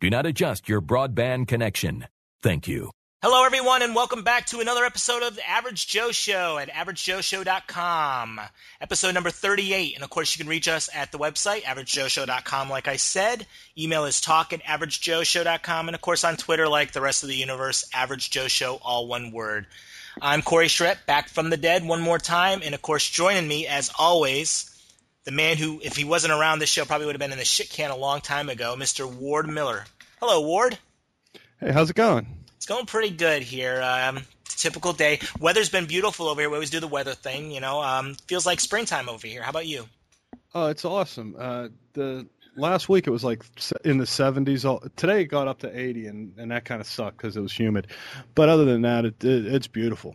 do not adjust your broadband connection. Thank you. Hello, everyone, and welcome back to another episode of the Average Joe Show at averagejoeshow.com. Episode number 38. And of course, you can reach us at the website, averagejoeshow.com, like I said. Email is talk at averagejoeshow.com. And of course, on Twitter, like the rest of the universe, Average Joe Show, all one word. I'm Corey Shrett, back from the dead one more time. And of course, joining me, as always, the man who, if he wasn't around this show, probably would have been in the shit can a long time ago, Mr. Ward Miller. Hello, Ward. Hey, how's it going? It's going pretty good here. Um, typical day. Weather's been beautiful over here. We always do the weather thing, you know. Um, feels like springtime over here. How about you? Oh, it's awesome. Uh, the last week it was like in the 70s. Today it got up to 80, and, and that kind of sucked because it was humid. But other than that, it, it, it's beautiful.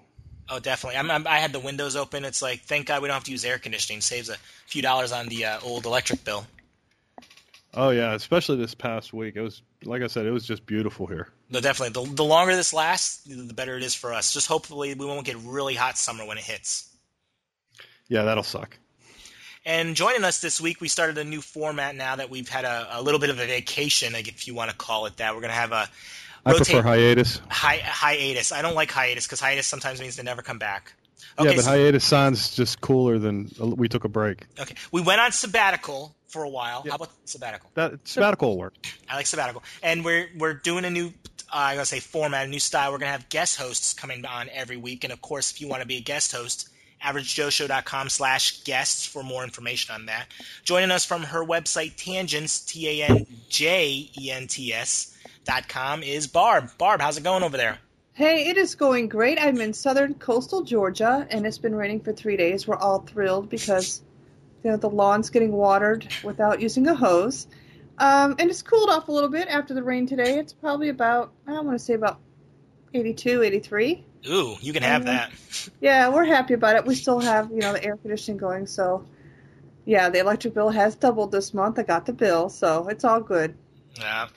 Oh, definitely. I'm, I'm, i had the windows open. It's like, thank God we don't have to use air conditioning. Saves a few dollars on the uh, old electric bill. Oh yeah, especially this past week. It was like I said, it was just beautiful here. No, definitely. The, the longer this lasts, the better it is for us. Just hopefully we won't get really hot summer when it hits. Yeah, that'll suck. And joining us this week, we started a new format now that we've had a, a little bit of a vacation, if you want to call it that. We're going to have a I prefer hiatus. Hi, hiatus. I don't like hiatus because hiatus sometimes means they never come back. Okay, yeah, but so, hiatus sounds just cooler than we took a break. Okay, we went on sabbatical for a while. Yeah. How about sabbatical? That sabbatical will work. I like sabbatical, and we're we're doing a new. Uh, I'm gonna say format, a new style. We're gonna have guest hosts coming on every week, and of course, if you want to be a guest host, averagejoeshow.com slash guests for more information on that. Joining us from her website, Tanjents, T A N J E N T S com is Barb. Barb, how's it going over there? Hey, it is going great. I'm in southern coastal Georgia, and it's been raining for three days. We're all thrilled because you know the lawn's getting watered without using a hose. Um, and it's cooled off a little bit after the rain today. It's probably about I don't want to say about 82, 83. Ooh, you can have that. Yeah, we're happy about it. We still have you know the air conditioning going, so yeah, the electric bill has doubled this month. I got the bill, so it's all good. Yeah,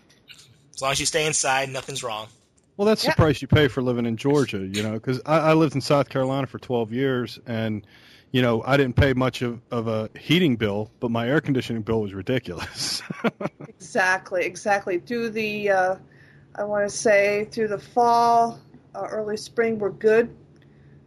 long as you stay inside, nothing's wrong. Well, that's the price you pay for living in Georgia, you know, because I, I lived in South Carolina for 12 years, and you know, I didn't pay much of, of a heating bill, but my air conditioning bill was ridiculous. exactly, exactly. Through the, uh, I want to say, through the fall, uh, early spring, we're good.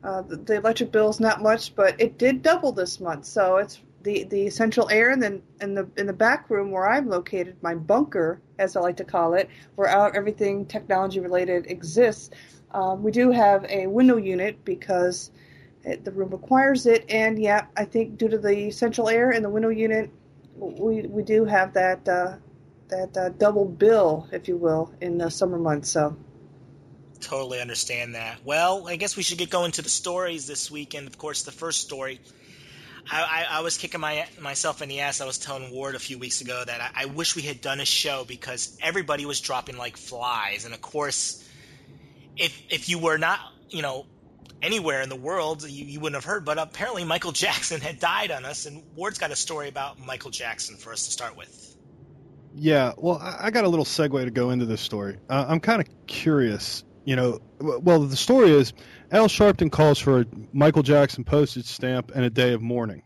Uh, the, the electric bill is not much, but it did double this month, so it's the the central air and then in the in the back room where I'm located, my bunker, as I like to call it, where everything technology related exists. Um, we do have a window unit because it, the room requires it, and yeah, I think due to the central air and the window unit, we we do have that uh, that uh, double bill, if you will, in the summer months. So. Totally understand that. Well, I guess we should get going to the stories this week, and of course, the first story I, I, I, was kicking my myself in the ass. I was telling Ward a few weeks ago that I, I, wish we had done a show because everybody was dropping like flies, and of course, if if you were not, you know, anywhere in the world, you, you wouldn't have heard. But apparently, Michael Jackson had died on us, and Ward's got a story about Michael Jackson for us to start with. Yeah, well, I got a little segue to go into this story. Uh, I'm kind of curious. You know, well, the story is Al Sharpton calls for a Michael Jackson postage stamp and a day of mourning.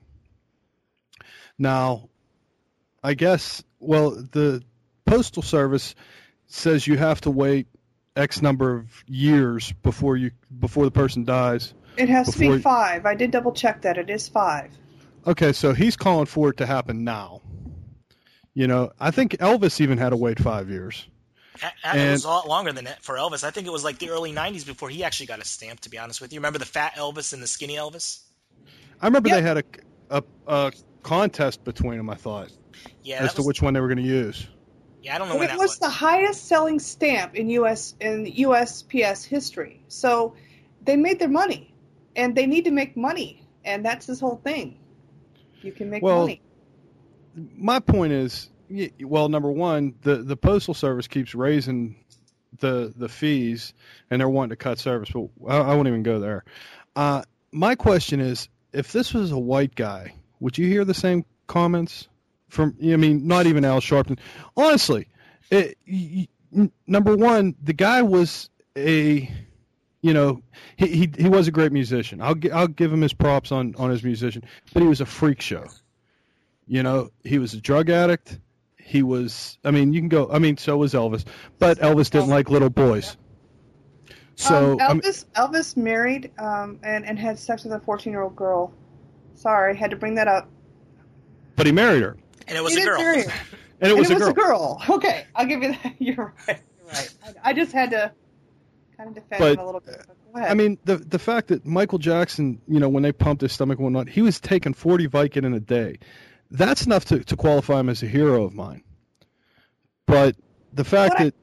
Now, I guess, well, the Postal Service says you have to wait X number of years before you before the person dies. It has to be five. I did double check that. It is five. Okay, so he's calling for it to happen now. You know, I think Elvis even had to wait five years. It was a lot longer than that for Elvis. I think it was like the early '90s before he actually got a stamp. To be honest with you, remember the fat Elvis and the skinny Elvis? I remember yep. they had a, a, a contest between them. I thought, yeah, as was, to which one they were going to use. Yeah, I don't know. Well, it was, was, the highest selling stamp in U.S. in USPS history. So they made their money, and they need to make money, and that's this whole thing. You can make well, money. My point is, well, number one, the the postal service keeps raising the the fees and they're wanting to cut service, but I, I won't even go there. Uh, my question is, if this was a white guy, would you hear the same comments from? I mean, not even Al Sharpton. Honestly, it, number one, the guy was a you know, he, he he was a great musician. I'll I'll give him his props on on his musician, but he was a freak show. You know, he was a drug addict. He was. I mean, you can go. I mean, so was Elvis, but Elvis didn't like little boys. So um, I mean, Elvis Elvis married um, and and had sex with a 14 year old girl. Sorry, had to bring that up. but he married her, And it was He a girl. marry her. and it was, and a, it girl. a girl. Okay, I'll give you that. You're right. You're right. I, I just had to kind of defend But, him a little bit. But. I mean, the the fact that Michael Jackson, you know, when they pumped his stomach and whatnot, he was taking 40 Vicodin in a day. That's enough to, to qualify him as a hero of mine. But the fact But I- that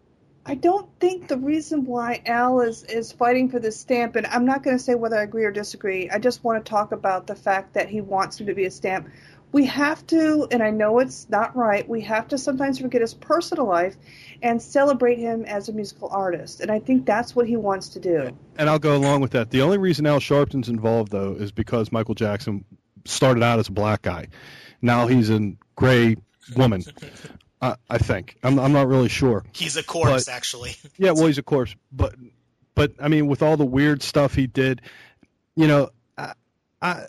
I don't think the reason why Al is, is fighting for this stamp, and I'm not going to say whether I agree or disagree, I just want to talk about the fact that he wants him to be a stamp. We have to, and I know it's not right, we have to sometimes forget his personal life and celebrate him as a musical artist. And I think that's what he wants to do. and I'll go along with that. The only reason Al Sharpton's involved though is because Michael Jackson started out as a black guy. Now he's a gray woman. I, I think. I'm I'm not really sure. He's a corpse, But- actually. Yeah, well, he's a corpse, but but I mean, with all the weird stuff he did, you know, I, I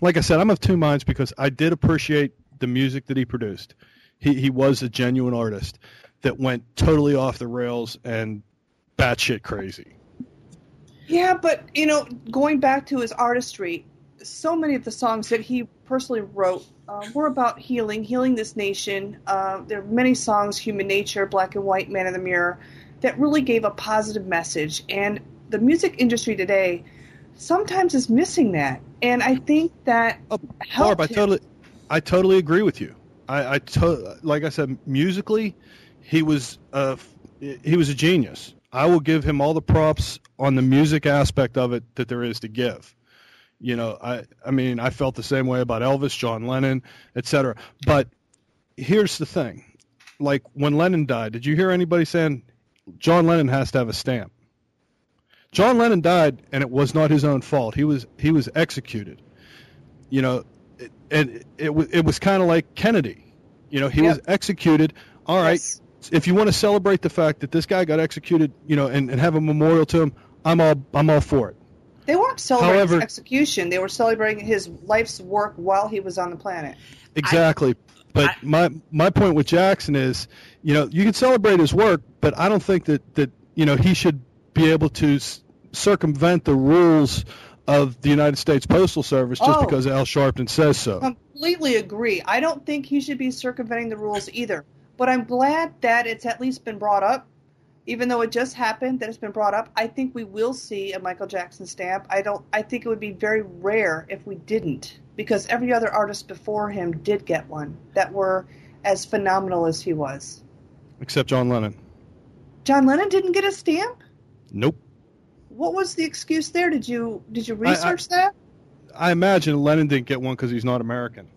like I said, I'm of two minds because I did appreciate the music that he produced. He he was a genuine artist that went totally off the rails and batshit crazy. Yeah, but you know, going back to his artistry, so many of the songs that he personally wrote uh, were about healing, healing this nation. Uh, there are many songs, Human Nature, Black and White, Man in the Mirror, that really gave a positive message. And the music industry today sometimes is missing that. And I think that Oh, Barb, I totally, I totally agree with you. I, I to, like I said, musically, he was a, he was a genius. I will give him all the props on the music aspect of it that there is to give. You know, I, I mean, I felt the same way about Elvis, John Lennon, etc. But here's the thing: like when Lennon died, did you hear anybody saying John Lennon has to have a stamp? John Lennon died, and it was not his own fault. He was he was executed. You know, it, and it was it was kind of like Kennedy. You know, he was executed. All right, Yes. if you want to celebrate the fact that this guy got executed, you know, and, and have a memorial to him, I'm all I'm all for it. They weren't celebrating However- his execution; they were celebrating his life's work while he was on the planet. Exactly. but I- my my point with Jackson is, you know, you can celebrate his work, but I don't think that that you know he should be able to s- circumvent the rules of the United States Postal Service just Oh. because Al Sharpton says so. Completely agree. I don't think he should be circumventing the rules either. But I'm glad that it's at least been brought up. Even though it just happened that it's been brought up, I think we will see a Michael Jackson stamp. I don't I think it would be very rare if we didn't because every other artist before him did get one that were as phenomenal as he was. Except John Lennon. John Lennon didn't get a stamp? Nope. What was the excuse there? Did you did you I- I- research that? I imagine Lennon didn't get one because he's not American.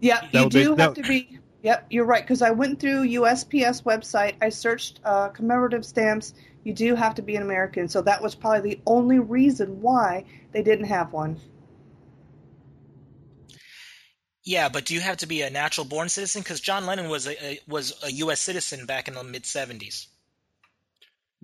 Yeah, That you would be- do that- have to be. Yep, you're right. Because I went through USPS website, I searched uh, commemorative stamps. You do have to be an American, so that was probably the only reason why they didn't have one. Yeah, but do you have to be a natural born citizen? Because John Lennon was a, a was a U.S. citizen back in the mid '70s.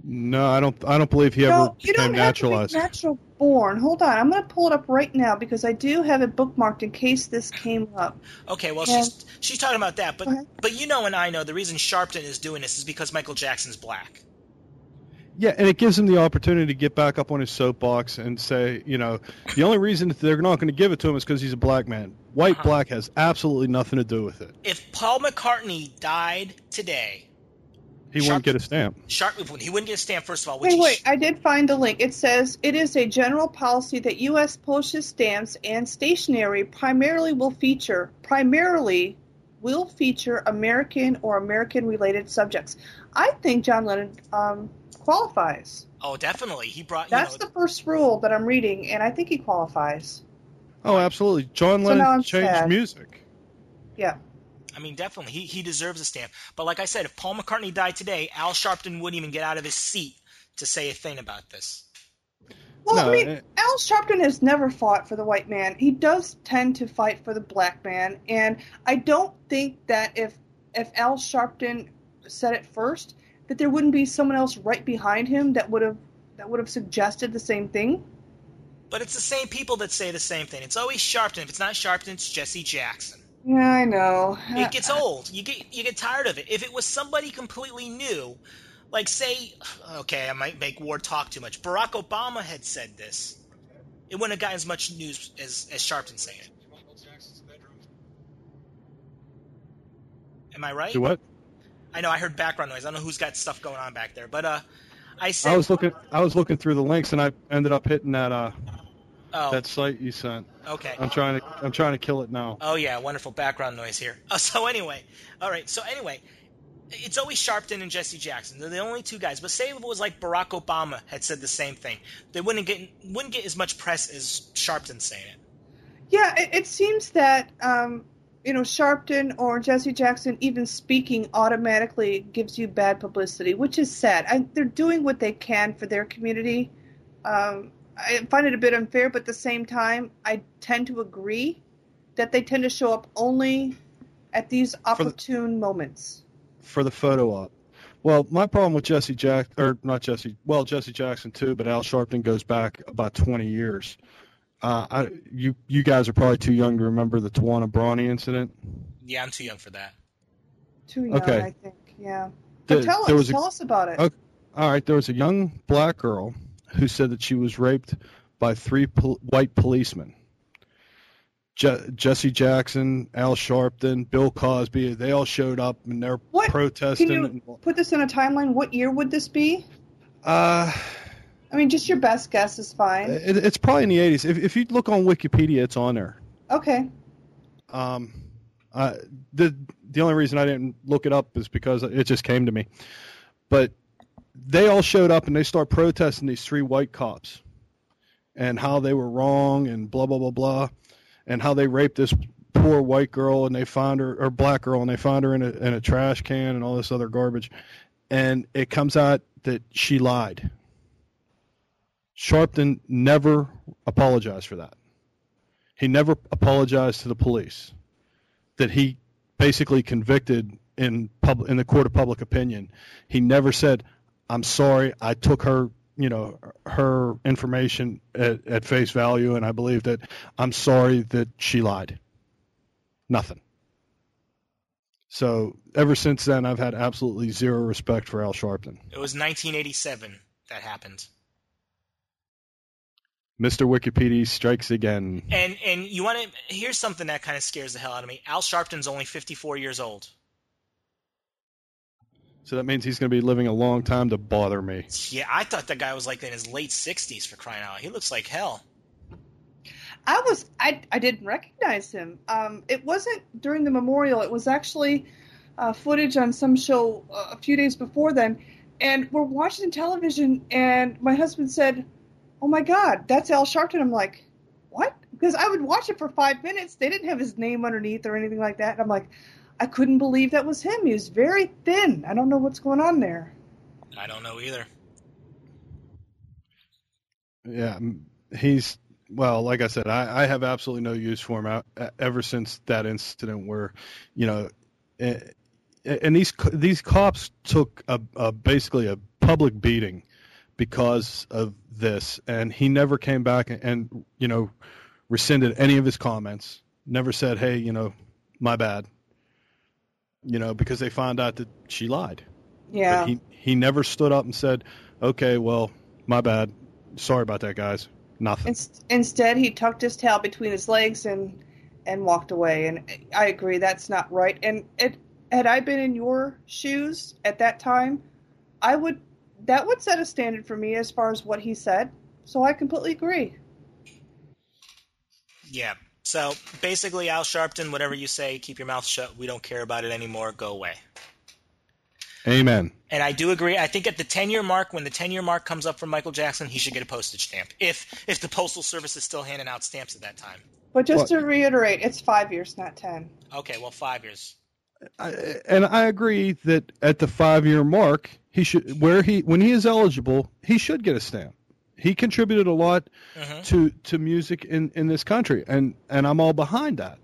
No, I don't. I don't believe he ever no, you became don't have naturalized. to be natural born. Hold on, I'm going to pull it up right now because I do have it bookmarked in case this came up. Okay, well Yeah. she's she's talking about that, but but you know and I know the reason Sharpton is doing this is because Michael Jackson's black. Yeah, and it gives him the opportunity to get back up on his soapbox and say, you know, the only reason that they're not going to give it to him is because he's a black man. White Uh-huh. black has absolutely nothing to do with it. If Paul McCartney died today, He Sharp- won't get a stamp. Sharp he wouldn't get a stamp first of all. Which Wait, wait, sh- I did find the link. It says it is a general policy that U.S. postage stamps and stationery primarily will feature primarily will feature American or American-related subjects. I think John Lennon um, qualifies. oh, definitely. He brought. That's know, the first rule that I'm reading, and I think he qualifies. Oh, absolutely. John Lennon I'm changed sad. music. Yeah. I mean, definitely, he he deserves a stamp. But like I said, if Paul McCartney died today, Al Sharpton wouldn't even get out of his seat to say a thing about this. Well, No, I mean, it- Al Sharpton has never fought for the white man. He does tend to fight for the black man, and I don't think that if if Al Sharpton said it first, that there wouldn't be someone else right behind him that would have that would have suggested the same thing. But it's the same people that say the same thing. It's always Sharpton. If it's not Sharpton, it's Jesse Jackson. Yeah, I know. It gets old. You get you get tired of it. If it was somebody completely new, like say, okay, I might make war talk too much. Barack Obama had said this. It wouldn't have gotten as much news as as Sharpton saying it. Am I right? Do what? I know I heard background noise. I don't know who's got stuff going on back there, but uh, I said, I was looking. I was looking through the links, and I ended up hitting that uh oh, that site you sent. okay. I'm trying to. I'm trying to kill it now. Oh yeah, wonderful background noise here. Oh, so anyway, all right. So anyway, it's always Sharpton and Jesse Jackson. They're the only two guys. But say if it was like Barack Obama had said the same thing, they wouldn't get wouldn't get as much press as Sharpton saying it. Yeah, it, it seems that um, you know Sharpton or Jesse Jackson even speaking automatically gives you bad publicity, which is sad. I, they're doing what they can for their community. Um, I find it a bit unfair, but at the same time, I tend to agree that they tend to show up only at these opportune moments. for the photo op. Well, my problem with Jesse Jack or not Jesse, well Jesse Jackson too, but Al Sharpton goes back about 20 years. Uh, I, you you guys are probably too young to remember the Tawana Brawley incident. Yeah, I'm too young for that. Too young, Okay. I think. Yeah. But There- tell us, was a- tell us about it. Okay. All right, there was a young black girl who said that she was raped by three pol- white policemen. Je- Jesse Jackson, Al Sharpton, Bill Cosby, they all showed up and they're What? protesting. Can you put this in a timeline? What year would this be? uh, I mean, just your best guess is fine. it, it's probably in the 80s. If, if you look on Wikipedia, it's on there. Okay. Um, uh, the the only reason I didn't look it up is because it just came to me. But they all showed up and they start protesting these three white cops and how they were wrong and blah blah blah blah, and how they raped this poor white girl and they found her or black girl and they found her in a in a trash can and all this other garbage, and it comes out that she lied. Sharpton never apologized for that. He never apologized to the police that he basically convicted in pub in the court of public opinion. He never said, "I'm sorry, I took her, you know, her information at, at face value, and I believe that I'm sorry that she lied." Nothing. So ever since then, I've had absolutely zero respect for Al Sharpton. It was 1987 that happened. Mr. Wikipedia strikes again. And and you want to here's something that kind of scares the hell out of me. Al Sharpton's only 54 years old. So that means he's going to be living a long time to bother me. Yeah, I thought that guy was like in his late 60s for crying out. He looks like hell. I was I I didn't recognize him. Um, it wasn't during the memorial. It was actually uh, footage on some show uh, a few days before then, and we're watching television, and my husband said, "Oh my God, that's Al Sharpton." I'm like, "What?" Because I would watch it for five minutes. They didn't have his name underneath or anything like that. And I'm like, I couldn't believe that was him. He was very thin. I don't know what's going on there. I don't know either. Yeah, he's well. Like I said, I, I have absolutely no use for him out, e- ever since that incident where, you know, eh, and these these cops took a, a basically a public beating because of this, and he never came back and, and you know rescinded any of his comments. Never said, "Hey, you know, my bad." You know, because they found out that she lied. Yeah. But he he never stood up and said, "Okay, well, my bad. Sorry about that, guys." Nothing. Inst- instead, he tucked his tail between his legs and and walked away. And I agree, that's not right. And it, had I been in your shoes at that time, I would that would set a standard for me as far as what he said. So I completely agree. Yeah. So basically, Al Sharpton, whatever you say, keep your mouth shut. We don't care about it anymore. Go away. Amen. And I do agree. I think at the 10 year mark, when the 10 year mark comes up for Michael Jackson, he should get a postage stamp. If if the Postal Service is still handing out stamps at that time. But just Well- to reiterate, it's five years, not ten. Okay, well, five years. I, and I agree that at the five year mark, he should where he when he is eligible, he should get a stamp. He contributed a lot Mhm. to to music in in this country, and and I'm all behind that.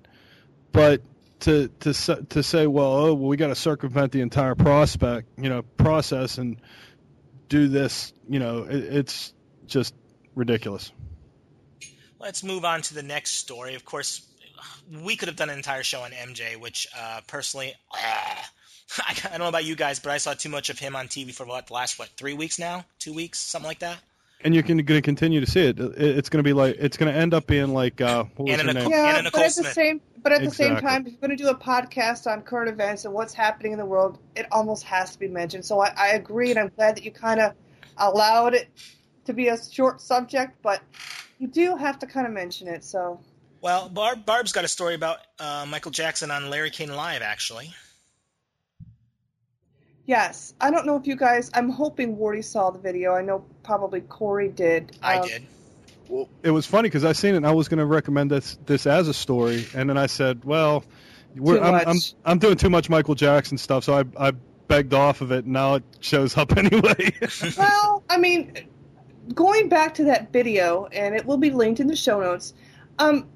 But to to to say, well, oh, well, we got to circumvent the entire prospect, you know, process and do this, you know, it, it's just ridiculous. Let's move on to the next story. Of course, we could have done an entire show on MJ, which uh, personally, I don't know about you guys, but I saw too much of him on TV for what the last what three weeks now, two weeks, something like that. And you're going to continue to see it. It- It's going to be like it's going to end up being like uh, what was Anna her Nicole- name? Anna Yeah, Nicole but at the same but at the same time, if you're going to do a podcast on current events and what's happening in the world, it almost has to be mentioned. So I, I agree, and I'm glad that you kind of allowed it to be a short subject, but you do have to kind of mention it. So Well, Barb, Barb's got a story about uh, Michael Jackson on Larry King Live, actually. Yes, I don't know if you guys. I'm hoping Wardy saw the video. I know probably Corey did. I Um, did. Well, it was funny because I seen it and I was going to recommend this this as a story, and then I said, well, we're, I'm. I'm I'm doing too much Michael Jackson stuff, so I I begged off of it, and now it shows up anyway. well, I mean, going back to that video, and it will be linked in the show notes. Um,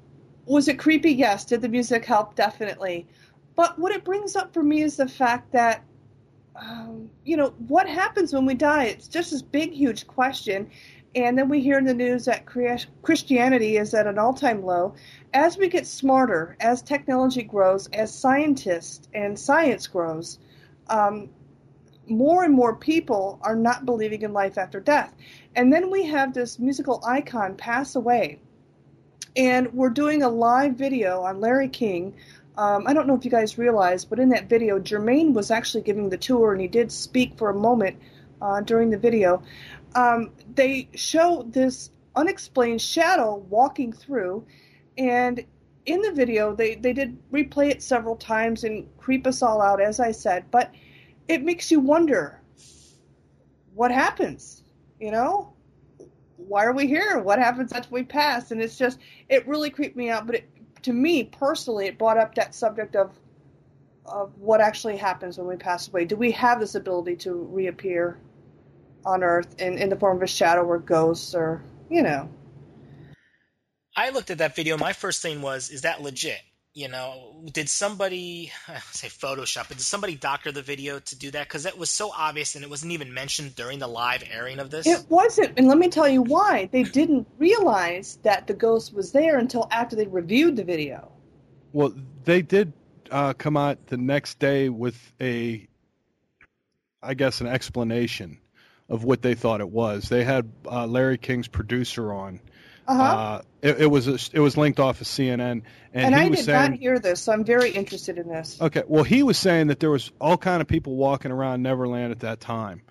was it creepy? Yes. Did the music help? Definitely. But what it brings up for me is the fact that, um, you know, what happens when we die? It's just this big, huge question. And then we hear in the news that Christianity is at an all time low. As we get smarter, as technology grows, as scientists and science grows, um, more and more people are not believing in life after death. And then we have this musical icon pass away. And we're doing a live video on Larry King. Um, I don't know if you guys realize, but in that video, Jermaine was actually giving the tour, and he did speak for a moment uh, during the video. Um, they show this unexplained shadow walking through, and in the video, they, they did replay it several times and creep us all out, as I said. But it makes you wonder what happens, you know? Why are we here? What happens after we pass? And it's just, it really creeped me out. But it, to me personally, it brought up that subject of of what actually happens when we pass away. Do we have this ability to reappear on Earth in, in the form of a shadow or ghosts or, you know? I looked at that video. My first thing was, is that legit? You know, did somebody I say Photoshop? But did somebody doctor the video to do that? Because it was so obvious, and it wasn't even mentioned during the live airing of this. It wasn't, and let me tell you why. They didn't realize that the ghost was there until after they reviewed the video. well, they did uh, come out the next day with a, I guess, an explanation of what they thought it was. They had uh, Larry King's producer on. Uh-huh. Uh, it, it was a, it was linked off of CNN, and, and he I was did saying, not hear this, so I'm very interested in this. Okay, well, he was saying that there was all kind of people walking around Neverland at that time,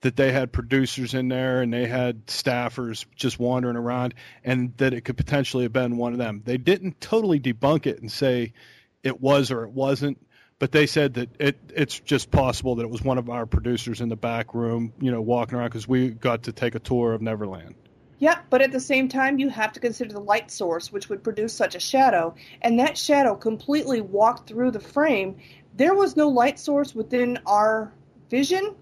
that they had producers in there and they had staffers just wandering around, and that it could potentially have been one of them. They didn't totally debunk it and say it was or it wasn't, but they said that it it's just possible that it was one of our producers in the back room, you know, walking around because we got to take a tour of Neverland. Yeah, but at the same time, you have to consider the light source, which would produce such a shadow. And that shadow completely walked through the frame. There was no light source within our vision.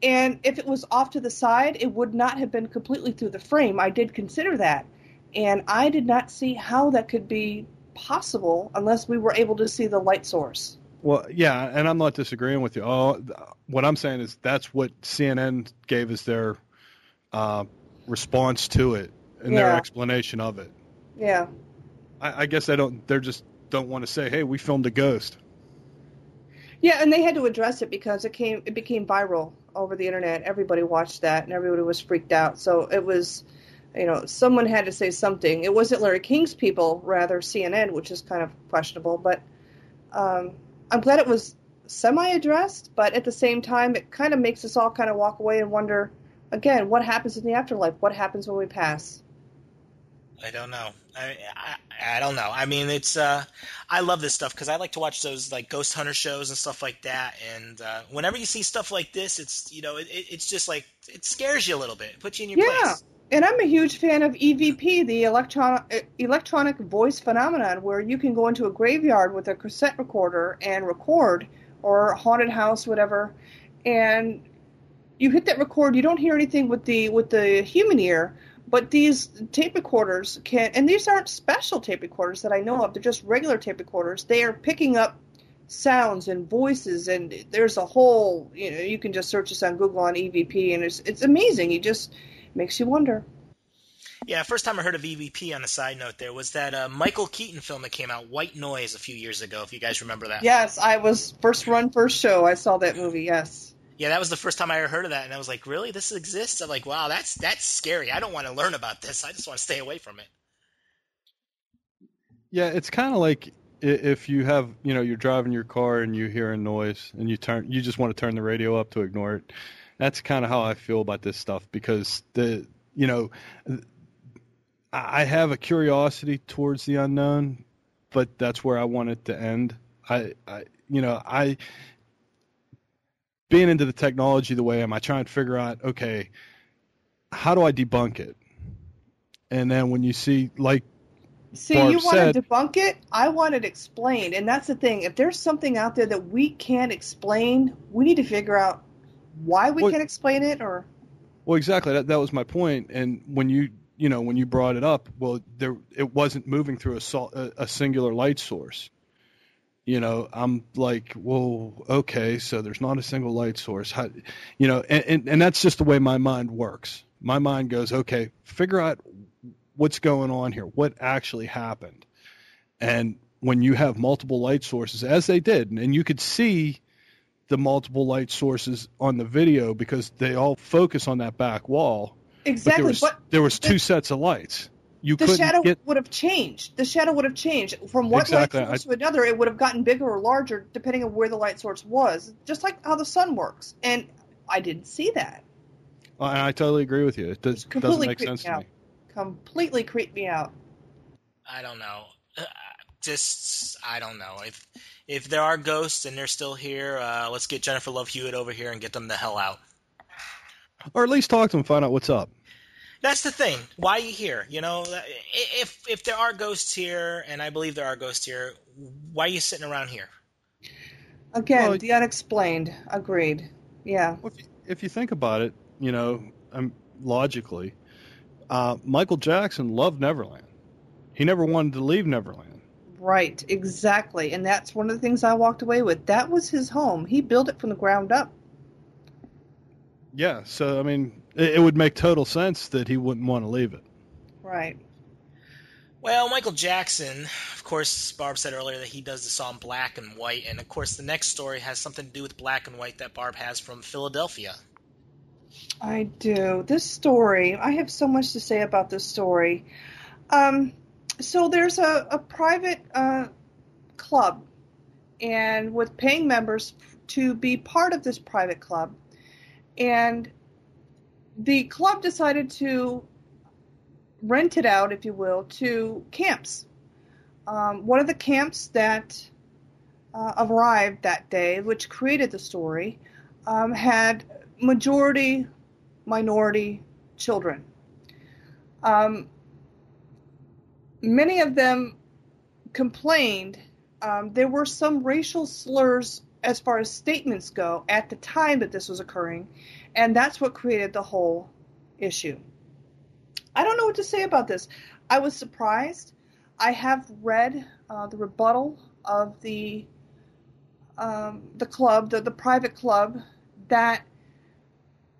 And if it was off to the side, it would not have been completely through the frame. I did consider that. And I did not see how that could be possible unless we were able to see the light source. Well, yeah, and I'm not disagreeing with you. Oh, what I'm saying is that's what CNN gave as their uh, response to it and their explanation of it. Yeah. I, I guess they don't. They're just don't want to say, "Hey, we filmed a ghost." Yeah, and they had to address it because it came it became viral over the internet. Everybody watched that and everybody was freaked out. So it was you know, someone had to say something. It wasn't Larry King's people, rather CNN, which is kind of questionable, but um, I'm glad it was semi addressed, but at the same time it kind of makes us all kind of walk away and wonder again, what happens in the afterlife? What happens when we pass? I don't know. I, I I don't know. I mean, it's uh, I love this stuff because I like to watch those like ghost hunter shows and stuff like that. And uh, whenever you see stuff like this, it's you know, it, it- it's just like it scares you a little bit. It puts you in your place. Yeah. place. And I'm a huge fan of EVP, the electronic electronic voice phenomenon, where you can go into a graveyard with a cassette recorder and record or haunted house, whatever, and you hit that record, you don't hear anything with the with the human ear, but these tape recorders can, and these aren't special tape recorders that I know of. They're just regular tape recorders. They are picking up sounds and voices, and there's a whole, you know, you can just search this on Google on EVP, and it's it's amazing. it just makes you wonder. Yeah, first time I heard of EVP on the side note there was that uh, Michael Keaton film that came out, White Noise, a few years ago. If you guys remember that. Yes, I was first run, first show. I saw that movie. Yes. Yeah, that was the first time I ever heard of that, and I was like, "Really? This exists?" I'm like, "Wow, that's that's scary. I don't want to learn about this. I just want to stay away from it." Yeah, it's kind of like if you have, you know, you're driving your car and you hear a noise and you turn, you just want to turn the radio up to ignore it. That's kind of how I feel about this stuff because the, you know, I have a curiosity towards the unknown, but that's where I want it to end. I, I you know, I being into the technology the way I am, I try and figure out, okay, how do I debunk it? And then when you see, like, see, Barb you want to debunk it, I want it explained, and that's the thing. If there's something out there that we can't explain, we need to figure out why we well, can't explain it, or. Well, exactly. That that was my point. And when you you know when you brought it up, well, there it wasn't moving through a, a singular light source you know i'm like well okay so there's not a single light source. How, you know and, and, and that's just the way my mind works. My mind goes okay figure out what's going on here what actually happened. And when you have multiple light sources as they did and you could see the multiple light sources on the video because they all focus on that back wall exactly but there was, but there was two sets of lights you the shadow get... would have changed. The shadow would have changed from one exactly. light source I... to another. It would have gotten bigger or larger depending on where the light source was, just like how the sun works. And I didn't see that. Well, and I totally agree with you. It does, doesn't make sense me to me. Completely creeped me out. I don't know. Uh, just I don't know if if there are ghosts and they're still here. Uh, let's get Jennifer Love Hewitt over here and get them the hell out. Or at least talk to them, find out what's up that's the thing. Why are you here? You know, if if there are ghosts here, and I believe there are ghosts here, why are you sitting around here? Again, well, the unexplained. Agreed. Yeah. If you, if you think about it, you know, um, logically, uh, Michael Jackson loved Neverland. He never wanted to leave Neverland. Right. Exactly. And that's one of the things I walked away with. That was his home. He built it from the ground up. Yeah. So I mean, it, would make total sense that he wouldn't want to leave it. Right. Well, Michael Jackson, of course, Barb said earlier that he does the song Black and White, and of course, the next story has something to do with Black and White that Barb has from Philadelphia. I do. This story, I have so much to say about this story. Um, so there's a, a private uh, club, and with paying members to be part of this private club, and the club decided to rent it out, if you will, to camps. Um, one of the camps that uh, arrived that day, which created the story, um, had majority minority children. Um, many of them complained. Um, there were some racial slurs as far as statements go at the time that this was occurring, and that's what created the whole issue. I don't know what to say about this. I was surprised. I have read uh, the rebuttal of the um, the club, the, the private club, that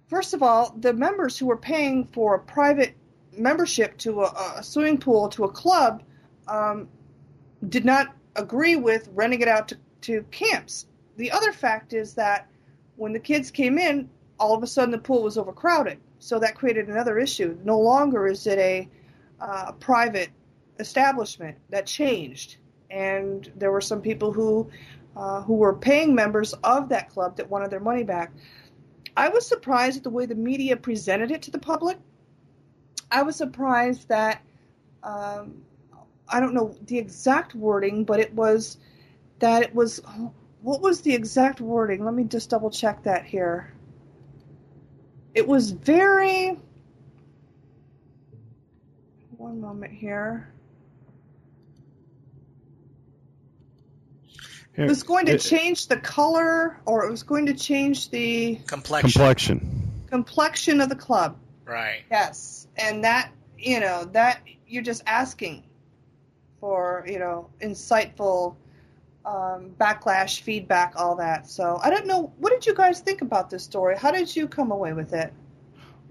first of all, the members who were paying for a private membership to a, a swimming pool to a club um, did not agree with renting it out to, to camps. The other fact is that when the kids came in, all of a sudden the pool was overcrowded. So that created another issue. No longer is it a uh, private establishment. That changed, and there were some people who uh, who were paying members of that club that wanted their money back. I was surprised at the way the media presented it to the public. I was surprised that um, I don't know the exact wording, but it was that it was what was the exact wording? Let me just double check that here it was very. One moment here. It was going to change the color, or it was going to change the complexion. complexion. complexion of the club. Right. Yes, and that you know that you're just asking for you know insightful um, backlash, feedback, all that. So I don't know. What did you guys think about this story? How did you come away with it?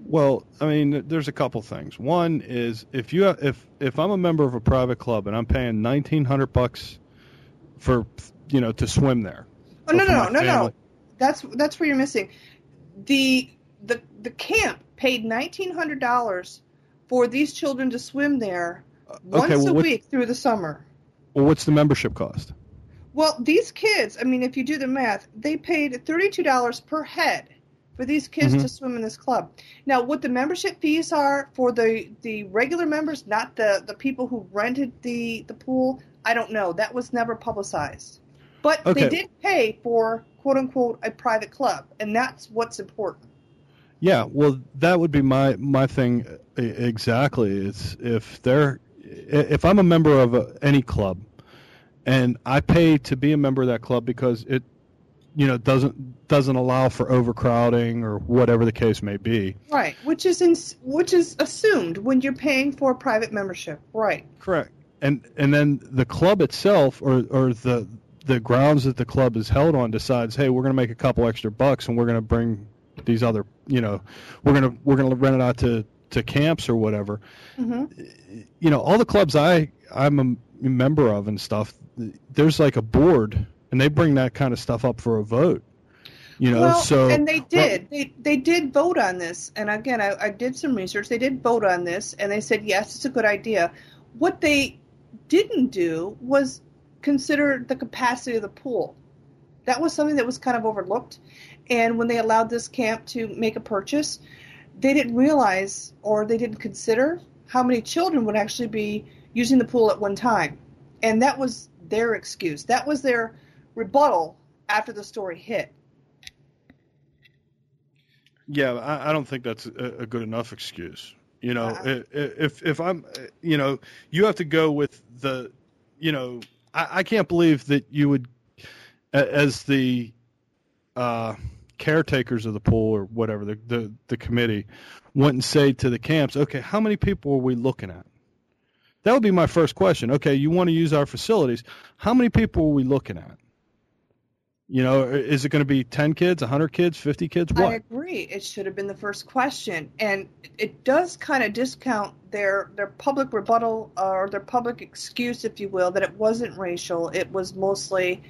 Well, I mean, there's a couple things. One is if you if if I'm a member of a private club and I'm paying nineteen hundred bucks for you know to swim there. Oh no no no no family- no. That's that's where you're missing. The the the camp paid nineteen hundred dollars for these children to swim there once okay, well, a what- week through the summer. Well, what's the membership cost? Well, these kids, I mean, if you do the math, they paid $32 per head for these kids Mhm. to swim in this club. Now, what the membership fees are for the, the regular members, not the, the people who rented the, the pool, I don't know. That was never publicized. But Okay. they did pay for, quote unquote, a private club, and that's what's important. Yeah, well, that would be my my thing exactly. It's if they're if I'm a member of a, any club, and I pay to be a member of that club because it, you know, doesn't doesn't allow for overcrowding or whatever the case may be. Right, which is in, which is assumed when you're paying for a private membership. Right. Correct. And and then the club itself or or the the grounds that the club is held on decides, hey, we're going to make a couple extra bucks and we're going to bring these other, you know, we're going to we're going to rent it out to to camps or whatever. hmm You know, all the clubs I I'm a member of and stuff, there's like a board and they bring that kind of stuff up for a vote. You know, well, so and they did. they they did vote on this. And again, I, I did some research. They did vote on this, and they said yes, it's a good idea. What they didn't do was consider the capacity of the pool. That was something that was kind of overlooked. And when they allowed this camp to make a purchase, they didn't realize or they didn't consider how many children would actually be using the pool at one time. And that was their excuse. That was their rebuttal after the story hit. Yeah, I, I don't think that's a, a good enough excuse. You know, i- if if I'm, you know, you have to go with the, you know, I, I can't believe that you would, as the uh, caretakers of the pool or whatever the, the the committee, wouldn't say to the camps, okay, how many people are we looking at? That would be my first question. Okay, you want to use our facilities? How many people are we looking at? You know, is it going to be ten kids, hundred kids, fifty kids? What? I agree. It should have been the first question, and it does kind of discount their their public rebuttal or their public excuse, if you will, that it wasn't racial. It was mostly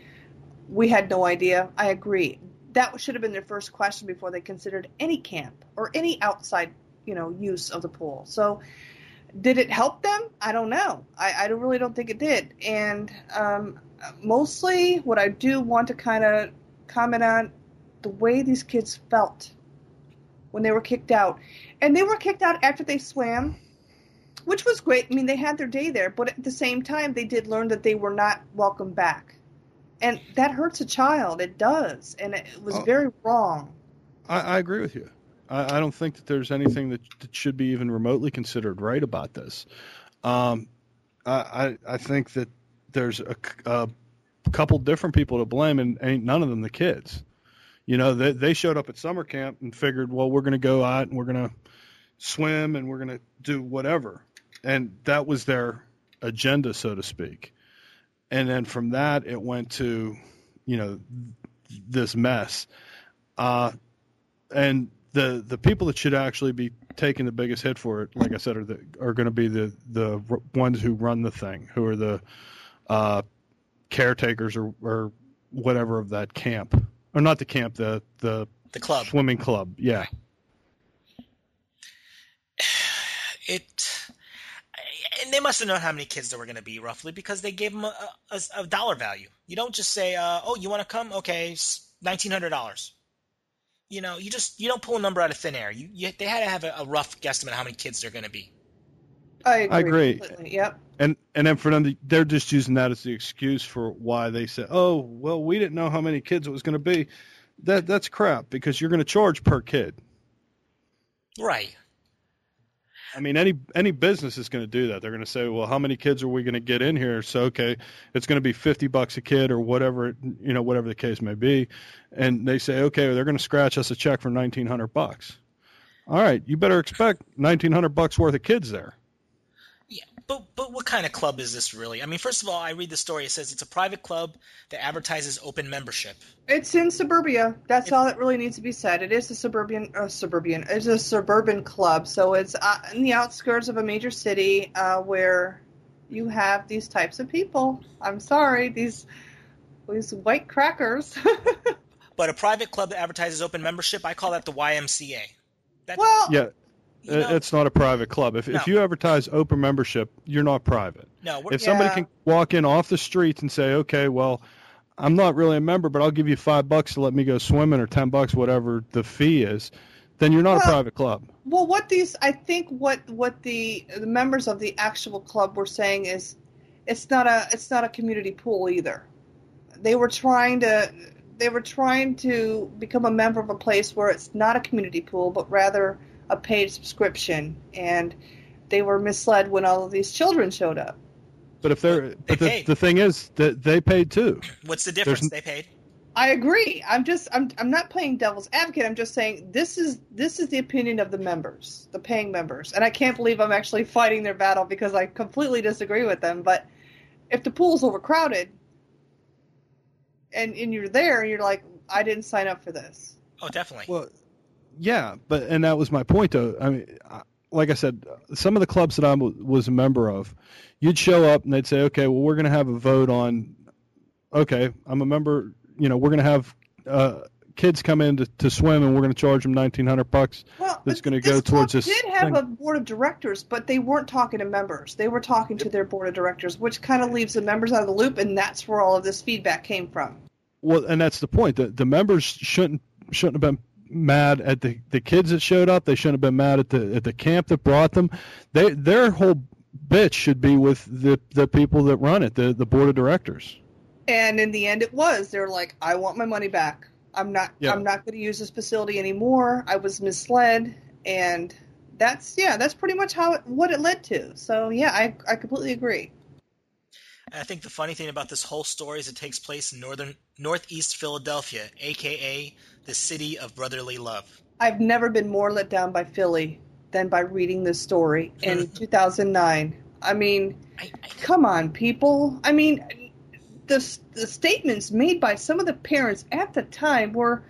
we had no idea. I agree. That should have been their first question before they considered any camp or any outside, you know, use of the pool. So, did it help them? I don't know. I, I really don't think it did. And um, mostly, what I do want to kind of comment on the way these kids felt when they were kicked out. And they were kicked out after they swam, which was great. I mean, they had their day there, but at the same time, they did learn that they were not welcome back. And that hurts a child. It does. And it was Oh. very wrong. I, I agree with you. I, I don't think that there's anything that, that should be even remotely considered right about this. Um, I, I think that there's a couple different people to blame, and ain't none of them the kids. You know, they they showed up at summer camp and figured, well, we're going to go out and we're going to swim and we're going to do whatever, and that was their agenda, so to speak. And then from that, it went to, you know, this mess. Uh, and the the people that should actually be taking the biggest hit for it, like I said, are the are going to be the the ones who run the thing, who are the uh, caretakers or or whatever of that camp, or not the camp, the the The club. swimming club. Yeah, It. And they must have known how many kids there were going to be roughly because they gave them a, a, a dollar value. You don't just say, uh, "Oh, you want to come? Okay, nineteen hundred dollars." You know, you just you don't pull a number out of thin air. You, you they had to have a, a rough guesstimate how many kids they're going to be. I agree. I agree. completely. Yep. and and then for them, they're just using that as the excuse for why they said, "Oh, well, we didn't know how many kids it was going to be." That that's crap because you're going to charge per kid. Right. I mean, any any business is going to do that. They're going to say, "Well, how many kids are we going to get in here?" So, okay, it's going to be fifty bucks a kid, or whatever you know, whatever the case may be. And they say, "Okay, they're going to scratch us a check for nineteen hundred bucks." All right, you better expect nineteen hundred bucks worth of kids there. Yeah, but but what kind of club is this really? I mean, first of all, I read the story. It says it's a private club that advertises open membership. It's in suburbia. That's all that really needs to be said. It is a suburban, uh, suburban. It's a suburban club, so it's uh, in the outskirts of a major city uh, where you have these types of people. I'm sorry, these these white crackers. But a private club that advertises open membership, I call that the YMCA. That, well, Yeah, you know, it's not a private club. If if you advertise open membership, you're not private. no, we're, If somebody Yeah. can walk in off the streets and say, "Okay, well, I'm not really a member, but I'll give you five bucks to let me go swimming, or ten bucks, whatever the fee is," then you're not a private club. Well, what these I think what what the the members of the actual club were saying is it's not a it's not a community pool either. They were trying to they were trying to become a member of a place where it's not a community pool but rather a paid subscription and they were misled when all of these children showed up. But if they're, They but the, the thing is that they paid too. what's the difference? There's- They paid. I agree. I'm just I'm I'm not playing devil's advocate. I'm just saying this is this is the opinion of the members, the paying members. And I can't believe I'm actually fighting their battle because I completely disagree with them, but if the pool's overcrowded and and you're there and you're like I didn't sign up for this. Oh, definitely. Well, yeah, but and that was my point though. I mean, like I said, some of the clubs that I w- was a member of, you'd show up and they'd say, "Okay, well, we're going to have a vote on." Okay, I'm a member. You know, we're going to have uh, kids come in to, to swim, and we're going to charge them nineteen hundred bucks. Well, That's gonna this go towards this did have thing. a board of directors, but they weren't talking to members. They were talking to their board of directors, which kind of leaves the members out of the loop, and that's where all of this feedback came from. Well, and that's the point. The the members shouldn't shouldn't have been mad at the, the kids that showed up. They shouldn't have been mad at the at the camp that brought them. They their whole bitch should be with the the people that run it, the the board of directors. And in the end, it was. They're like, "I want my money back. I'm not. Yeah. I'm not going to use this facility anymore. I was misled." And that's yeah. That's pretty much how it, what it led to. So yeah, I I completely agree. And I think the funny thing about this whole story is it takes place in northern northeast Philadelphia, aka the city of brotherly love. I've never been more let down by Philly than by reading this story in 2009. I mean, I, I, come on, people. I mean, the the statements made by some of the parents at the time were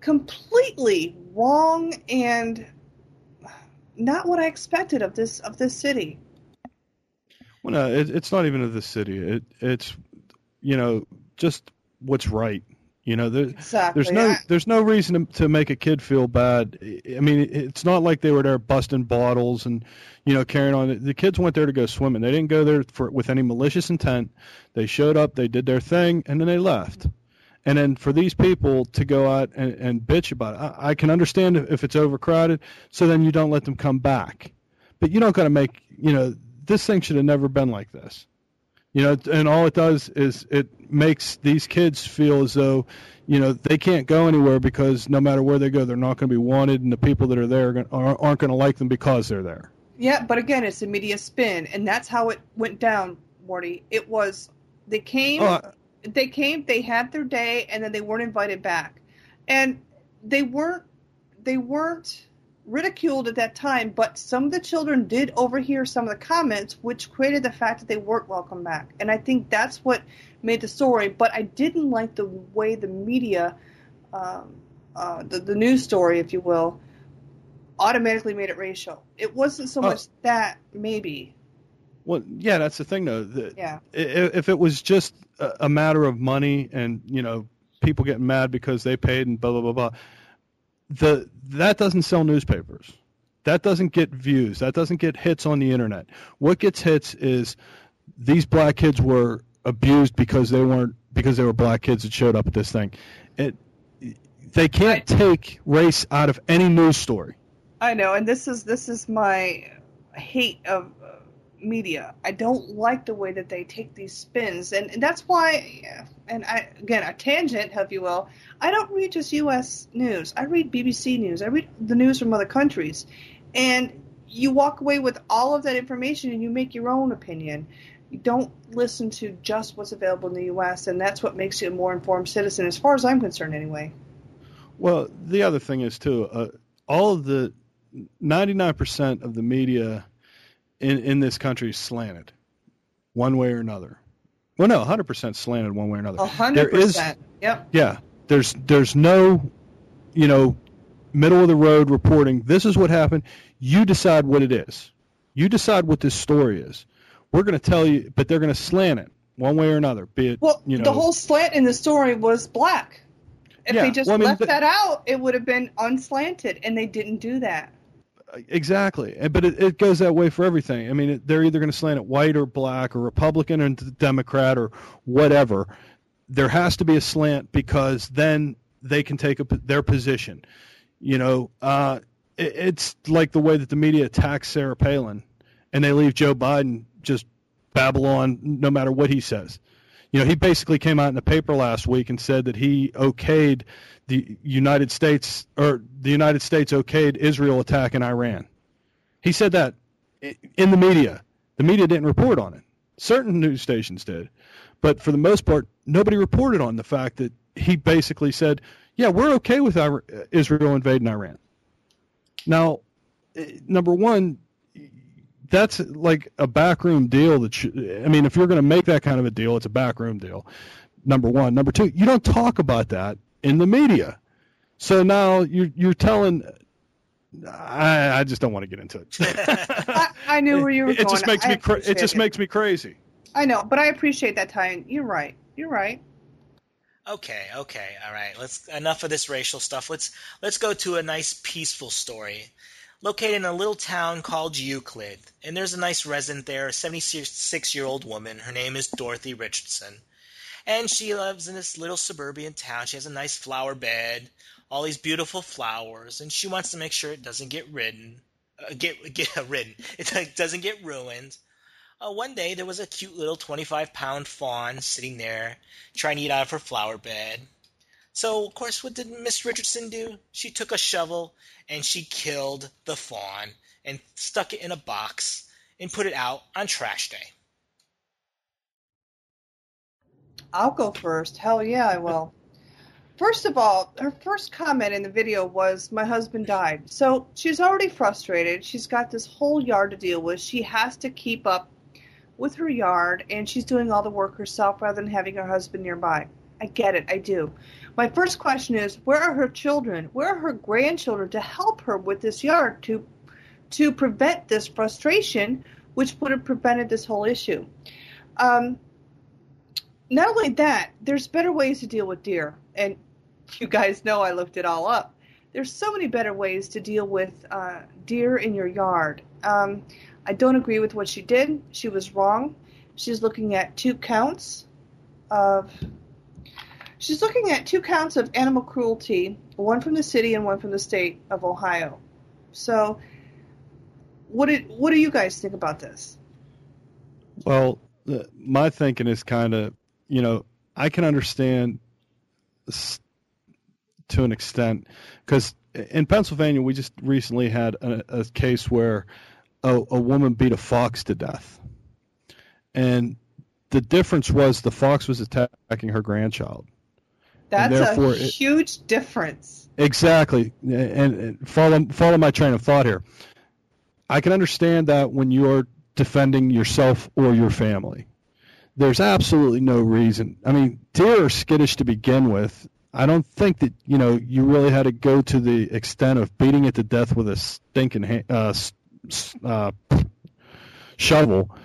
completely wrong and not what I expected of this of this city. Well, no, it, it's not even of the city. It it's you know just what's right. You know, there, Exactly. there's no there's no reason to, to make a kid feel bad. I mean, it's not like they were there busting bottles and you know carrying on. The kids went there to go swimming. They didn't go there for with any malicious intent. They showed up, they did their thing, and then they left. And then for these people to go out and, and bitch about it, I, I can understand if, if it's overcrowded. So then you don't let them come back. But you don't got to make you know this thing should have never been like this. You know, and all it does is it makes these kids feel as though, you know, they can't go anywhere because no matter where they go, they're not going to be wanted, and the people that are there are aren't going to like them because they're there. Yeah, but again, it's a media spin, and that's how it went down, Morty. It was they came, I- they came, they had their day, and then they weren't invited back, and they weren't they weren't ridiculed at that time. But some of the children did overhear some of the comments, which created the fact that they weren't welcome back, and I think that's what made the story. But I didn't like the way the media, um, uh, the the news story, if you will, automatically made it racial. It wasn't so Oh. much that maybe. Well, yeah, that's the thing, though. The, Yeah. if it was just a, a matter of money and you know people getting mad because they paid and blah blah blah blah, the that doesn't sell newspapers. That doesn't get views. That doesn't get hits on the internet. What gets hits is these black kids were abused because they weren't because they were black kids that showed up at this thing. It they can't take race out of any news story. I know, and this is this is my hate of uh, media. I don't like the way that they take these spins, and, and that's why. And I again a tangent, if you will. I don't read just U.S. news. I read BBC news. I read the news from other countries, and you walk away with all of that information and you make your own opinion. You don't listen to just what's available in the U.S., and that's what makes you a more informed citizen, as far as I'm concerned, anyway. Well, the other thing is too, uh, all of the 99% of the media in in this country slanted, one way or another. Well, no, 100% slanted one way or another. A hundred percent. Yep. Yeah, there's there's no, you know, middle of the road reporting. This is what happened. You decide what it is. You decide what this story is. We're going to tell you, but they're going to slant it one way or another. Be it, Well, you know, the whole slant in the story was black. If Yeah, they just well, I mean, left but- that out, it would have been unslanted, and they didn't do that. Exactly, but it, it goes that way for everything. I mean, they're either going to slant it white or black or Republican and Democrat or whatever. There has to be a slant because then they can take a, their position. You know, uh, it, it's like the way that the media attacks Sarah Palin, and they leave Joe Biden just babble on no matter what he says. You know, he basically came out in the paper last week and said that he okayed the United States or the United States okayed Israel attack in Iran. He said that in the media. The media didn't report on it. Certain news stations did, but for the most part, nobody reported on the fact that he basically said, "Yeah, we're okay with Israel invading Iran." Now, number one, that's like a backroom deal. That should, I mean, if you're going to make that kind of a deal, it's a backroom deal. Number one. Number two, you don't talk about that in the media. So now you're you're telling. I, I just don't want to get into it. I, I knew where you were it going. just makes I me cra- it appreciate just makes me crazy. I know, but I appreciate that, Ty. You're right. You're right. Okay, okay, all right. Let's enough of this racial stuff. Let's let's go to a nice peaceful story. Located in a little town called Euclid, and there's a nice resident there, a 76-year-old woman. Her name is Dorothy Richardson, and she lives in this little suburban town. She has a nice flower bed, all these beautiful flowers, and she wants to make sure it doesn't get ridden, uh, get get ridden. It doesn't get ruined. Uh, one day there was a cute little 25 pound fawn sitting there trying to eat out of her flower bed. So, of course, what did Miss Richardson do? She took a shovel and she killed the fawn and stuck it in a box and put it out on trash day. I'll go first. Hell yeah, I will. First of all, her first comment in the video was, My husband died. So she's already frustrated. She's got this whole yard to deal with. She has to keep up with her yard, and she's doing all the work herself rather than having her husband nearby. I get it. I do. My first question is, where are her children? Where are her grandchildren to help her with this yard to to prevent this frustration, which would have prevented this whole issue? Um, not only that, there's better ways to deal with deer, and you guys know I looked it all up. There's so many better ways to deal with uh, deer in your yard. Um, I don't agree with what she did. She was wrong. She's looking at two counts of. She's looking at two counts of animal cruelty, one from the city and one from the state of Ohio. So, what did what do you guys think about this? Well, the, my thinking is kind of, you know, I can understand to an extent because in Pennsylvania we just recently had a, a case where a, a woman beat a fox to death, and the difference was the fox was attacking her grandchild. That's a it- huge difference. Exactly, and, and follow follow my train of thought here. I can understand that when you're defending yourself or your family. There's absolutely no reason. I mean, deer are skittish to begin with. I don't think that you know you really had to go to the extent of beating it to death with a stinking uh, uh, shovel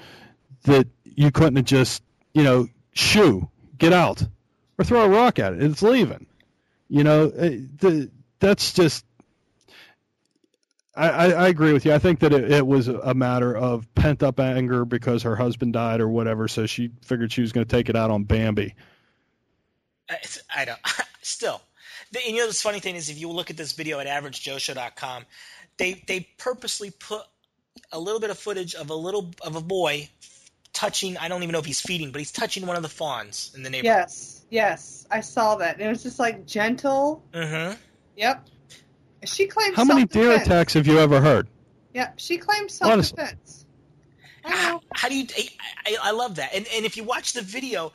that you couldn't have just you know shoo get out or throw a rock at it. It's leaving. You know, uh, the, that's just. I, I, I agree with you. I think that it, it was a matter of pent up anger because her husband died or whatever, so she figured she was going to take it out on Bambi. I, I don't. Still, the, and you know the funny thing is, if you look at this video at AverageJoeShow.com, they they purposely put a little bit of footage of a little of a boy touching. I don't even know if he's feeding, but he's touching one of the fawns in the neighborhood. Yes, yes, I saw that. And it was just like gentle. Mm-hmm. Yep. She claims How many deer attacks have you ever heard? Yeah, she claims self-defense. I How, how do you? I, I, I love that. And and if you watch the video,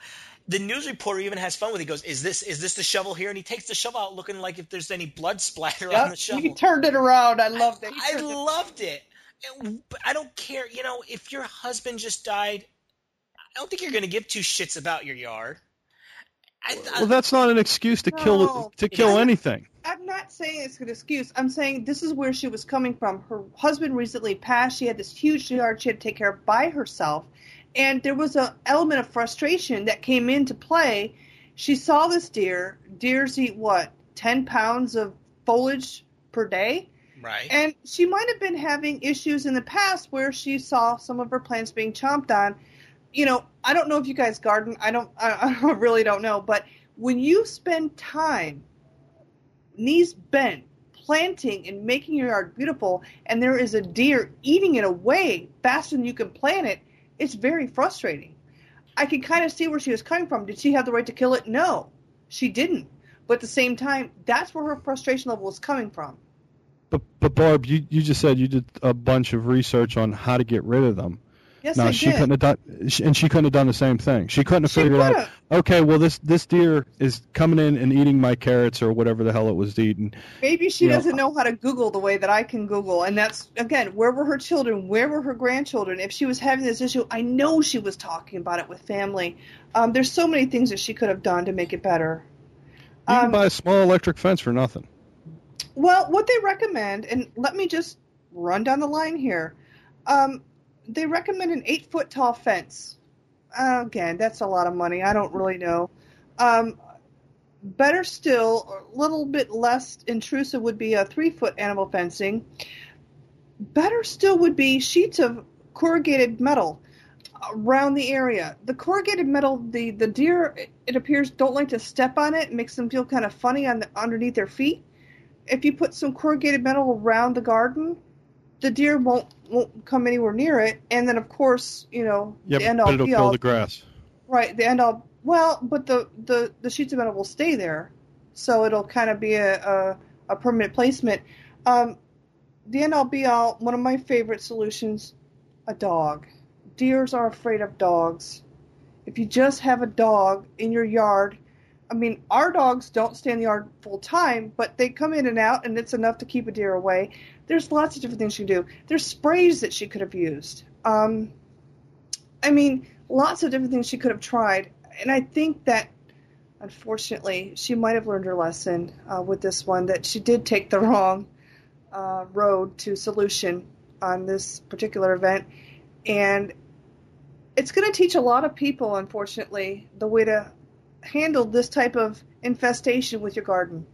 the news reporter even has fun with. it. He goes, "Is this is this the shovel here?" And he takes the shovel out, looking like if there's any blood splatter on the shovel. he turned it around. I loved it. He I turned it- loved it. I don't care. You know, if your husband just died, I don't think you're going to give two shits about your yard. I, I, Well, that's not an excuse to No, kill to kill anything. I'm not saying it's an excuse. I'm saying this is where she was coming from. Her husband recently passed. She had this huge yard she had to take care of by herself. And there was an element of frustration that came into play. She saw this deer. Deers eat what, 10 pounds of foliage per day? right. And she might have been having issues in the past where she saw some of her plants being chomped on. You know, I don't know if you guys garden. I don't. I, I really don't know. But when you spend time, knees bent, planting and making your yard beautiful, and there is a deer eating it away faster than you can plant it, it's very frustrating. I can kind of see where she was coming from. Did she have the right to kill it? No, she didn't. But at the same time, that's where her frustration level was coming from. But but Barb, you, you just said you did a bunch of research on how to get rid of them. Yes, no, I she did. couldn't have done, she- and she couldn't have done the same thing. She couldn't have She figured out. Okay, well this this deer is coming in and eating my carrots or whatever the hell it was eating. Maybe she Yeah. doesn't know how to Google the way that I can Google. And that's, again, where were her children? Where were her grandchildren? If she was having this issue, I know she was talking about it with family. Um, there's so many things that she could have done to make it better. You can Um, buy a small electric fence for nothing. Well, what they recommend, and let me just run down the line here. Um, they recommend an eight foot tall fence. Again, that's a lot of money. I don't really know. Um, better still, a little bit less intrusive would be a three foot animal fencing. Better still would be sheets of corrugated metal around the area. The corrugated metal, the, the deer, it appears, don't like to step on it. It makes them feel kind of funny on the, underneath their feet if you put some corrugated metal around the garden, the deer won't won't come anywhere near it. And then, of course, you know, Yeah, the end all it'll be kill all, the grass. right? The end all. Well, but the, the the sheets of metal will stay there, so it'll kind of be a a, a permanent placement. Um, the end all be all. One of my favorite solutions: a dog. Deers are afraid of dogs. If you just have a dog in your yard, I mean, our dogs don't stay in the yard full time, but they come in and out, and it's enough to keep a deer away. There's lots of different things you can do. There's sprays that she could have used. Um, I mean, lots of different things she could have tried, and I think that unfortunately she might have learned her lesson uh, with this one that she did take the wrong uh, road to solution on this particular event, and it's going to teach a lot of people, unfortunately, the way to handle this type of infestation with your garden.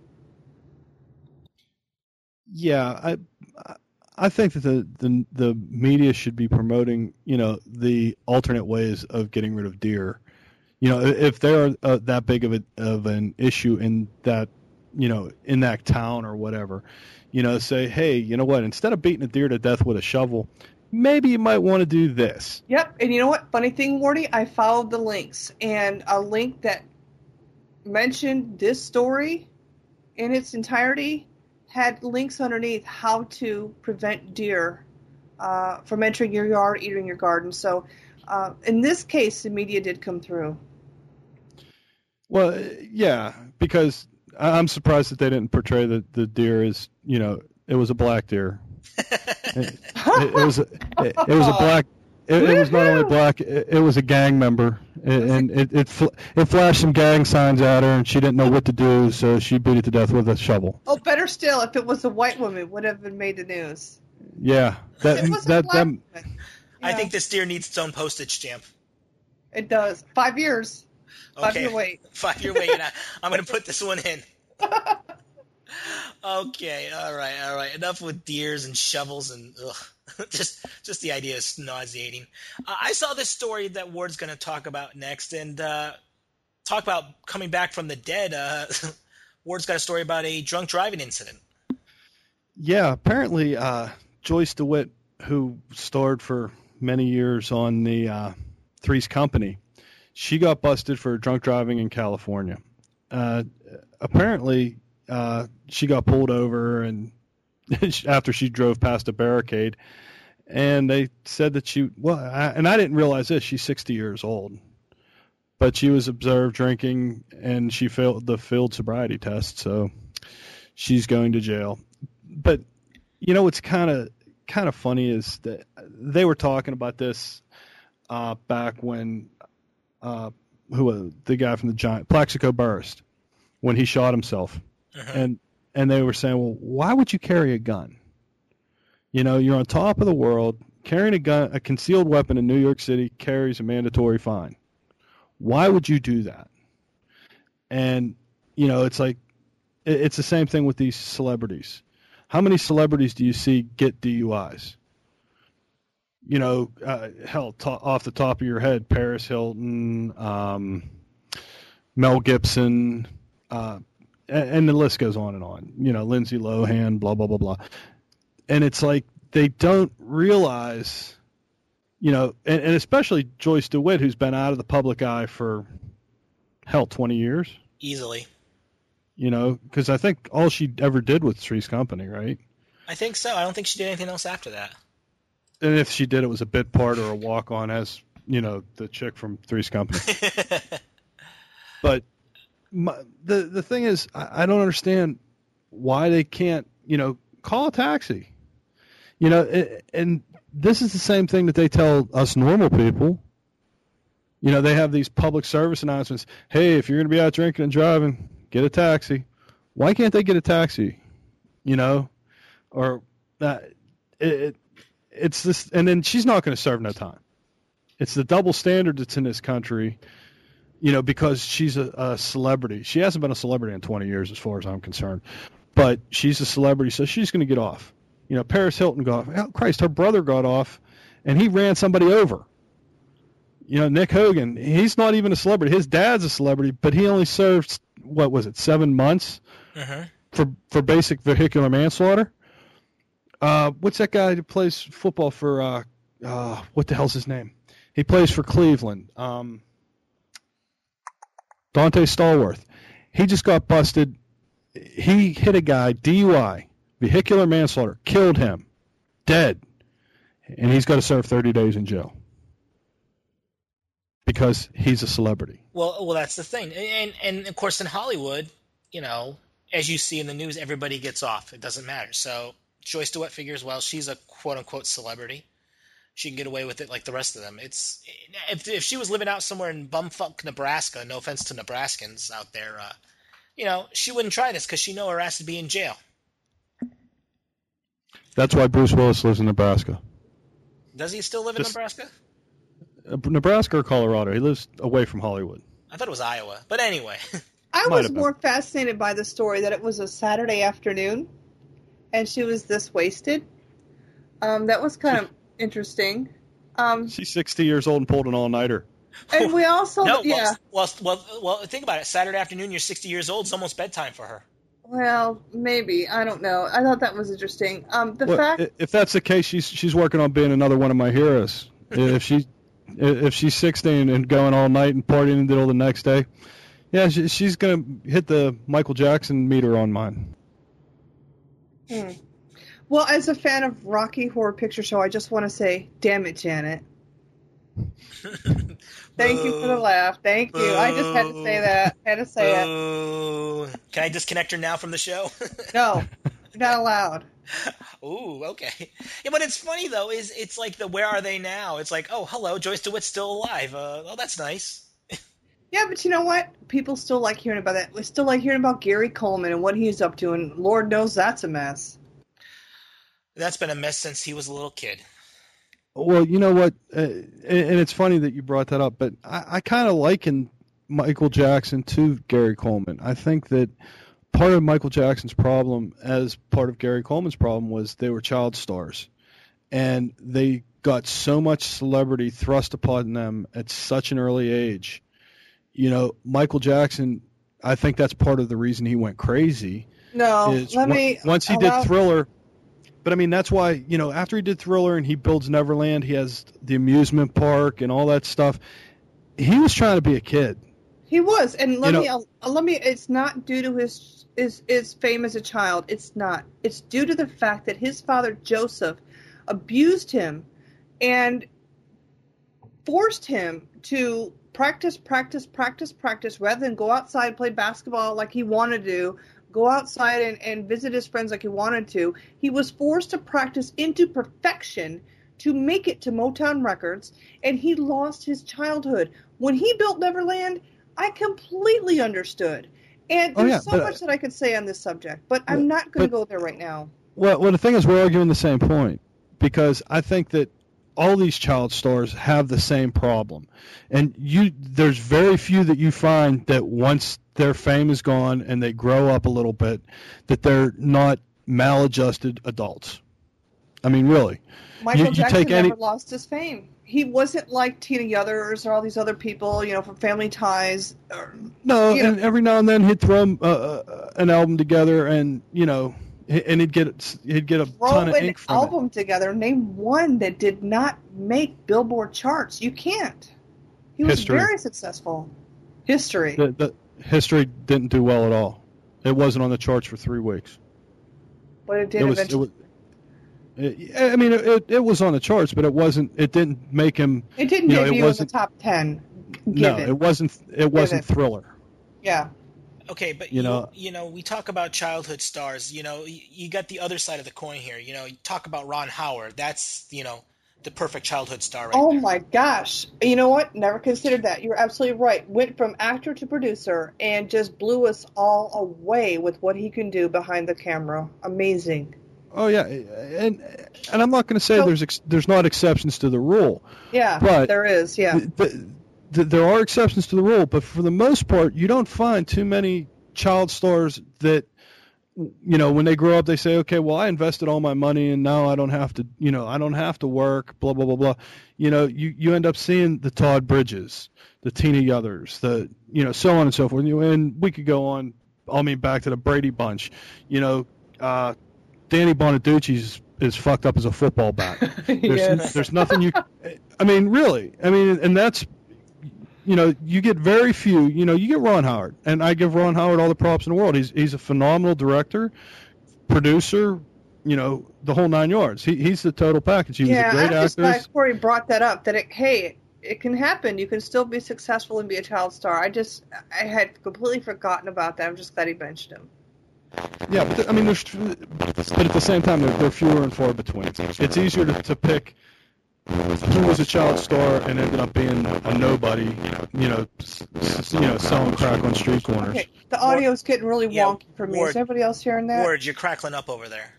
Yeah, I I think that the, the the media should be promoting, you know, the alternate ways of getting rid of deer. You know, if they're uh, that big of a of an issue in that, you know, in that town or whatever, you know, say, hey, you know what? Instead of beating a deer to death with a shovel, maybe you might want to do this. Yep, and you know what? Funny thing, Wardy, I followed the links, and a link that mentioned this story in its entirety had links underneath how to prevent deer uh, from entering your yard, eating your garden. So, uh, in this case, the media did come through. Well, yeah, because I'm surprised that they didn't portray the the deer as, you know, it was a black deer. it, it was a, it, it was a black. It, it was not only black. It, it was a gang member, and, and it it, fl- it flashed some gang signs at her, and she didn't know what to do, so she beat it to death with a shovel. Oh, better still, if it was a white woman, it would have been made the news. Yeah, that it was a that black that woman. I Yeah, think this deer needs its own postage stamp. it does. Five years. Five Okay, year wait. five year wait. and I, I'm going to put this one in. Okay, all right, all right. Enough with deers and shovels and ugh. just just the idea is nauseating. Uh, I saw this story that Ward's going to talk about next, and uh, talk about coming back from the dead. Uh, Ward's got a story about a drunk driving incident. Yeah, apparently uh, Joyce DeWitt, who starred for many years on the uh, Three's Company, she got busted for drunk driving in California. Uh, apparently, uh, she got pulled over and after she drove past a barricade, and they said that she well, I, and I didn't realize this. She's 60 years old, but she was observed drinking, and she failed the field sobriety test, so she's going to jail. But you know what's kind of kind of funny is that they were talking about this uh, back when uh, who the guy from the Giant Plaxico Burress when he shot himself, Uh-huh. and and they were saying, well, why would you carry a gun? You know, you're on top of the world. Carrying a gun, a concealed weapon in New York City carries a mandatory fine. Why would you do that? And you know, it's like it- it's the same thing with these celebrities. How many celebrities do you see get DUIs? You know, uh, hell, off the top of your head, Paris Hilton, um, Mel Gibson, uh, and, the list goes on and on. You know, Lindsay Lohan, blah blah blah blah. And it's like they don't realize, you know, and, and especially Joyce DeWitt, who's been out of the public eye for hell twenty years. Easily. You know, because I think all she ever did was Three's Company, right? I think so. I don't think she did anything else after that. And if she did, it was a bit part or a walk on as you know the chick from Three's Company. But my, the the thing is, I, I don't understand why they can't, you know, call a taxi. You know, a- and this is the same thing that they tell us normal people. You know, they have these public service announcements. Hey, if you're going to be out drinking and driving, get a taxi. Why can't they get a taxi? You know, or that it, it it's this, and then she's not going to serve no time. It's the double standard that's in this country you know, because she's a, a celebrity. She hasn't been a celebrity in 20 years, as far as I'm concerned, but she's a celebrity, so she's going to get off. You know, Paris Hilton got off. Oh, Christ, her brother got off, and he ran somebody over. You know, Nick Hogan, he's not even a celebrity. His dad's a celebrity, but he only served what was it, seven months uh-huh. for for basic vehicular manslaughter. Uh, what's that guy that plays football for? Uh, uh, what the hell's his name? He plays for Cleveland. Um, Donté Stallworth. He just got busted. He hit a guy, DUI, vehicular manslaughter, killed him, dead, and he's got to serve 30 days in jail because he's a celebrity. Well, well, that's the thing, and and of course in Hollywood, you know, as you see in the news, everybody gets off. It doesn't matter. So Joyce DeWitt figures, well, she's a quote unquote celebrity. She can get away with it like the rest of them. It's if if she was living out somewhere in bumfuck Nebraska, no offense to Nebraskans out there, uh, you know, she wouldn't try this because she know her ass would be in jail. That's why Bruce Willis lives in Nebraska. Does he still live in Nebraska? Uh, Nebraska or Colorado. He lives away from Hollywood. I thought it was Iowa, but anyway. I Might was more fascinated by the story that it was a Saturday afternoon, and she was this wasted. Um, that was kind of interesting. Um, She's 60 years old and pulled an all-nighter. and we also, no, yeah, well, well, well, well, think about it. Saturday afternoon, you're 60 years old. It's almost bedtime for her. well, maybe I don't know. I thought that was interesting. Um, the Well, fact, if that's the case, she's she's working on being another one of my heroes. if she if she's 16 and going all night and partying until the next day, yeah, she, she's gonna hit the Michael Jackson meter on mine. hmm. Well, as a fan of Rocky Horror Picture Show, I just want to say, damn it, Janet. Thank you for the laugh. Thank you. I just had to say that. Had to say it. Can I disconnect her now from the show? No, not allowed. Ooh, okay. Yeah, but it's funny though. Is it's like the where are they now? It's like, oh, hello, Joyce DeWitt's still alive. Uh, oh, that's nice. Yeah, but you know what? People still like hearing about that. We still like hearing about Gary Coleman and what he's up to, and Lord knows that's a mess. That's been a mess since he was a little kid. Well, you know what, uh, and, and it's funny that you brought that up, but I, I kind of liken Michael Jackson to Gary Coleman. I think that part of Michael Jackson's problem, as part of Gary Coleman's problem, was they were child stars, and they got so much celebrity thrust upon them at such an early age. You know, Michael Jackson. I think that's part of the reason he went crazy No, let on- me. once he allow- did Thriller. But I mean, that's why you know after he did Thriller and he builds Neverland, he has the amusement park and all that stuff. He was trying to be a kid. He was, and let You me uh, let me. It's not due to his his his fame as a child. It's not. It's due to the fact that his father Joseph abused him and forced him to practice, practice, practice, practice, rather than go outside play basketball like he wanted to, go outside and, and visit his friends like he wanted to. He was forced to practice into perfection to make it to Motown Records, and he lost his childhood. When he built Neverland, I completely understood. And Oh, there's yeah, so but- uh, much that I could say on this subject, but I'm not going to go there right now. Well, well, the thing is, we're arguing the same point because I think that all these child stars have the same problem, and you there's very few that you find that once their fame is gone and they grow up a little bit, that they're not maladjusted adults. I mean, really. Michael you Jackson take never any- lost his fame. He wasn't like Tina Yothers or all these other people, you know, from Family Ties. Or, No, You know- and every now and then he'd throw uh, uh, an album together, and you know, and he'd get he'd get a throw ton of an ink from it. album together. Name one that did not make Billboard charts. You can't. He was History. very successful. History. The, the history didn't do well at all. It wasn't on the charts for three weeks. but it did it was, it eventually. was it, I mean, it, it was on the charts, but it wasn't. It didn't make him. It, didn't you know, it debut in the top ten. no, Given. it wasn't. It wasn't Thriller. Yeah. Okay, but You you, know- you know, we talk about childhood stars. You know, you, you got the other side of the coin here. You know, you talk about Ron Howard. That's you know the perfect childhood star right Oh there. my gosh. You know what? Never considered that. You're absolutely right. Went from actor to producer and just blew us all away with what he can do behind the camera. Amazing. Oh yeah, and and I'm not going to say So- there's ex, there's not exceptions to the rule. Yeah, But- there is. Yeah. Th- th- th- there are exceptions to the rule, but for the most part, you don't find too many child stars that you know when they grow up they say okay well i invested all my money and now i don't have to you know i don't have to work blah blah blah blah. You know you you end up seeing the todd bridges the tina yothers the you know so on and so forth. You- and we could go on i mean back to the brady bunch. You know uh danny bonaduce's is fucked up as a football bat. There's, Yes. there's nothing you i mean really i mean and that's you know you get very few you know you get ron howard and i give ron howard all the props in the world he's he's a phenomenal director producer you know the whole nine yards he, he's the total package he was yeah, a great I'm just actor glad Corey brought that up. That it, hey, it can happen. You can still be successful and be a child star. I just, I had completely forgotten about that. I'm just glad he mentioned him. yeah but i mean there's but at the same time they're, they're fewer and far between it's easier to, to pick who was a child star and ended up being a nobody you know s- s- you know selling crack on street corners Okay, the audio's getting really Yeah, wonky for me. Ward- Is everybody else hearing that? Ward, you're crackling up over there.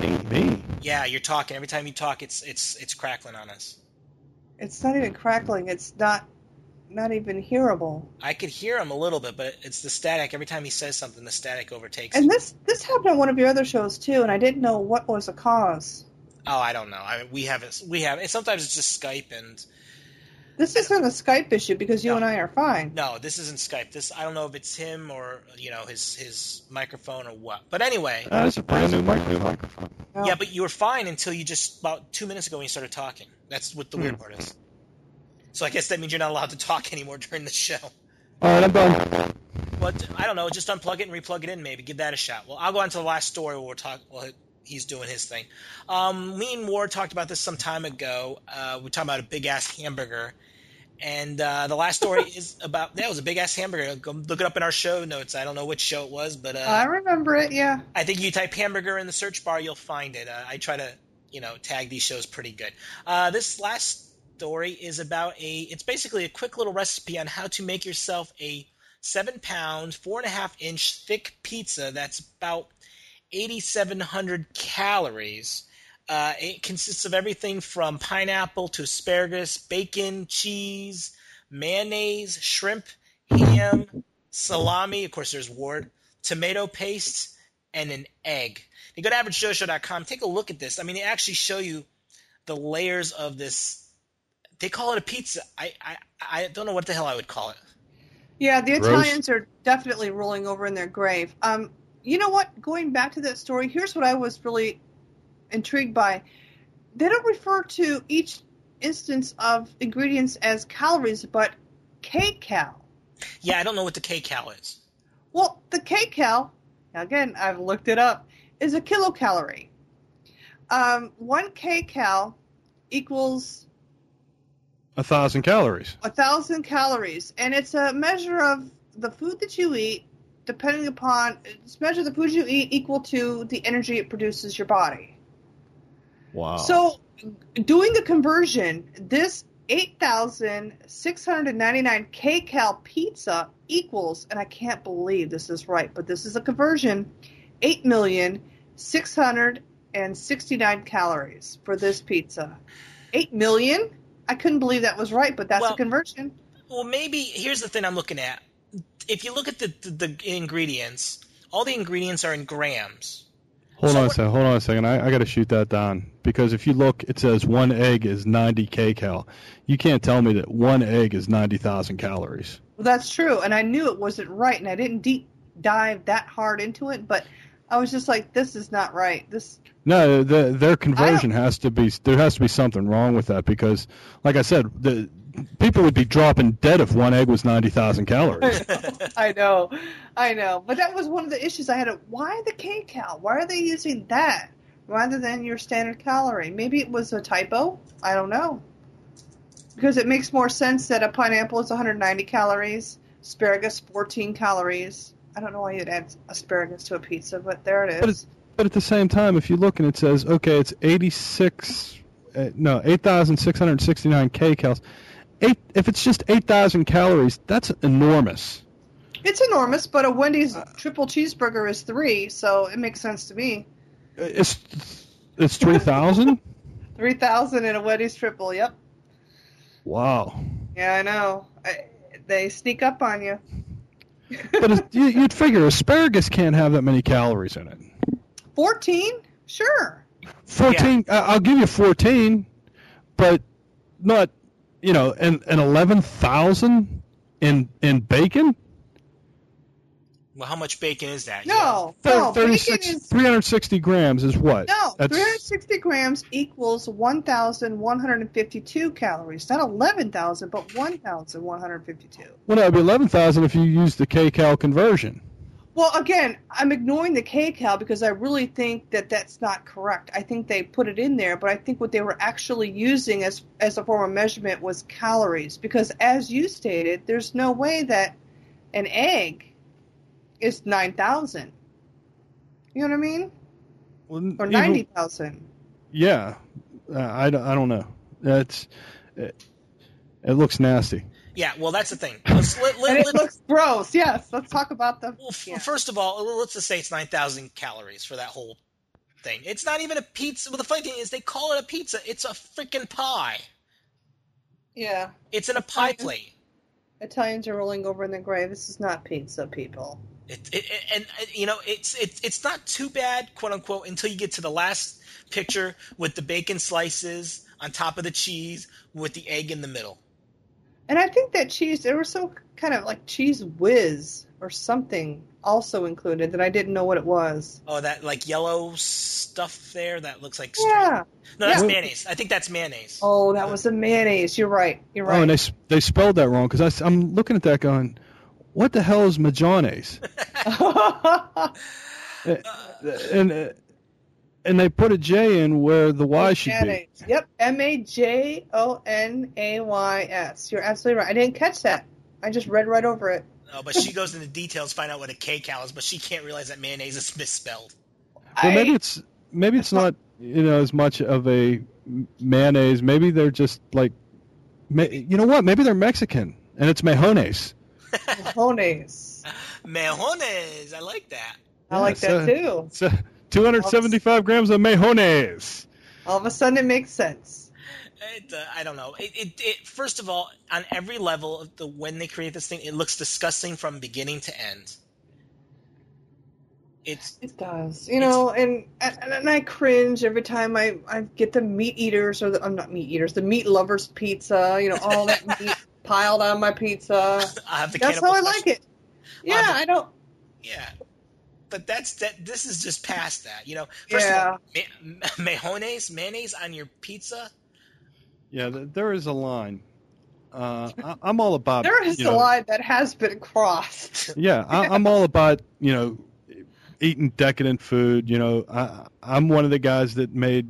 me, me. Yeah, you're talking. Every time you talk, it's it's it's crackling on us. It's not even crackling. It's not, not even hearable. I could hear him a little bit, but it's the static. Every time he says something, the static overtakes. And it. this, this happened on one of your other shows too, and I didn't know what was the cause. Oh, I don't know. I mean, we have it. We have. And sometimes it's just Skype, and This isn't a Skype issue because you No. and I are fine. no, this isn't Skype. This I don't know if it's him or you know his his microphone or what. But anyway, That's a brand new microphone. No. yeah. But you were fine until you just about two minutes ago when you started talking. That's what the weird Hmm. part is. So I guess that means you're not allowed to talk anymore during the show. All right, I'm done. But I don't know. Just unplug it and replug it in. Maybe give that a shot. Well, I'll go on to the last story where we're talking. Well, he's doing his thing. Um, me and Ward talked about this some time ago. Uh, we talking about a big ass hamburger, and uh, the last story is about yeah, was a big ass hamburger. Go look it up in our show notes. I don't know which show it was, but uh, I remember it. Yeah. I think you type hamburger in the search bar, you'll find it. Uh, I try to, you know, tag these shows pretty good. Uh, this last story is about a. It's basically a quick little recipe on how to make yourself a seven pound, four and a half inch thick pizza that's about 8,700 calories. Uh, it consists of everything from pineapple to asparagus, bacon, cheese, mayonnaise, shrimp, ham, salami. Of course, there's Ward, tomato paste, and an egg. You go to averagejoeshow.com, take a look at this. I mean, they actually show you the layers of this. They call it a pizza. I, I, I don't know what the hell I would call it. Yeah, the Gross. Italians are definitely rolling over in their grave. Um, you know what? Going back to that story, here's what I was really intrigued by. They don't refer to each instance of ingredients as calories, but kcal. Yeah, I don't know what the kcal is. Well, the kcal, again, I've looked it up, is a kilocalorie. Um, one kcal equals A thousand calories. a thousand calories, and it's a measure of the food that you eat, depending upon it's measure the food you eat equal to the energy it produces your body. Wow. So, doing a conversion, this 8,699 kcal pizza equals, and I can't believe this is right, but this is a conversion, 8,669 calories for this pizza. 8 million? I couldn't believe that was right, but that's Well- a conversion. Well, maybe here's the thing I'm looking at. If you look at the, the, the ingredients, all the ingredients are in grams. hold so on a second. Hold on a second. I, I got to shoot that down because if you look, it says one egg is 90 kcal. You can't tell me that one egg is 90,000 calories. Well, that's true, and I knew it wasn't right, and I didn't deep dive that hard into it, but I was just like, this is not right. This No, the, their conversion has to be. There has to be something wrong with that because, like I said, the people would be dropping dead if one egg was 90,000 calories. I know, I know. But that was one of the issues I had. Why the kcal? Why are they using that rather than your standard calorie? Maybe it was a typo. I don't know. Because it makes more sense that a pineapple is 190 calories, asparagus 14 calories. I don't know why you'd add asparagus to a pizza, but there it is. But. But at the same time, if you look and it says, okay, it's 86, uh, no, 8,669 kcals. Eight, if it's just 8,000 calories, that's enormous. It's enormous, but a Wendy's triple cheeseburger is three, so it makes sense to me. Uh, it's it's 3,000. 3,000 in a Wendy's triple. Yep. wow. Yeah, I know. I, they sneak up on you. But it's, you, you'd figure asparagus can't have that many calories in it. 14? Sure. 14. I I'll give you 14, but not, you know, and and 11,000 in in bacon. Well, how much bacon is that? No, Thir- no. 36 is 360 grams is what? no. That's- 360 grams equals 1,152 calories. Not 11,000, but 1,152. Well, no, it'd be 11,000 if you use the kcal conversion. Well, again, I'm ignoring the kcal because I really think that that's not correct. I think they put it in there, but I think what they were actually using as as a form of measurement was calories. Because as you stated, there's no way that an egg is nine thousand. You know what I mean? Well, Or ninety thousand. Yeah, uh, I, don't- I don't know. That's it, it looks nasty. Yeah, well, that's the thing. Let's, let, let, it looks gross. Yes. Let's talk about the. well, f- yeah. first of all, let's just say it's 9,000 calories for that whole thing. It's not even a pizza. Well, the funny thing is they call it a pizza. It's a freaking pie. Yeah. It's in a pie Okay. plate. Italians are rolling over in their grave. This is not pizza, people. It, it, it- and uh, you know it's it's it's not too bad, quote unquote, until you get to the last picture with the bacon slices on top of the cheese with the egg in the middle. And I think that cheese, there was some kind of like cheese whiz or something also included that I didn't know what it was. Oh, that like yellow stuff there that looks like string. Yeah. No, that's Yeah. mayonnaise. I think that's mayonnaise. Oh, that was a mayonnaise. You're right. You're right. Oh, and they they spelled that wrong because I'm looking at that going, what the hell is majones? and uh, and they put a J in where the Y should be. mayonnaise. Yep. M A J O N A Y S. You're absolutely right. I didn't catch that. I just read right over it. Oh, but she goes into details, find out what a kcal is, but she can't realize that mayonnaise is misspelled. Well, maybe it's maybe it's not you know as much of a mayonnaise. Maybe they're just like, you know what? Maybe they're Mexican and it's mejones. Majones. Mayonnaise. I like that. I like Yeah, that so- too. So 275 grams of mejones. All of a sudden, it makes sense. It, uh, I don't know. It, it, it, first of all, on every level of the when they create this thing, it looks disgusting from beginning to end. It's It does, you know, and, and and I cringe every time I I get the meat eaters or the I'm not meat eaters, the meat lovers pizza. You know, all that meat piled on my pizza. I have the That's how I special- like it. Yeah, the- I don't. Yeah, but that's that. This is just past that. You know, first Yeah. of all, ma- mayonnaise, mayonnaise on your pizza. Yeah, there is a line. Uh, I, I'm all about. There is a know, line that has been crossed. Yeah, I, I'm all about you know eating decadent food. You know, I, I'm one of the guys that made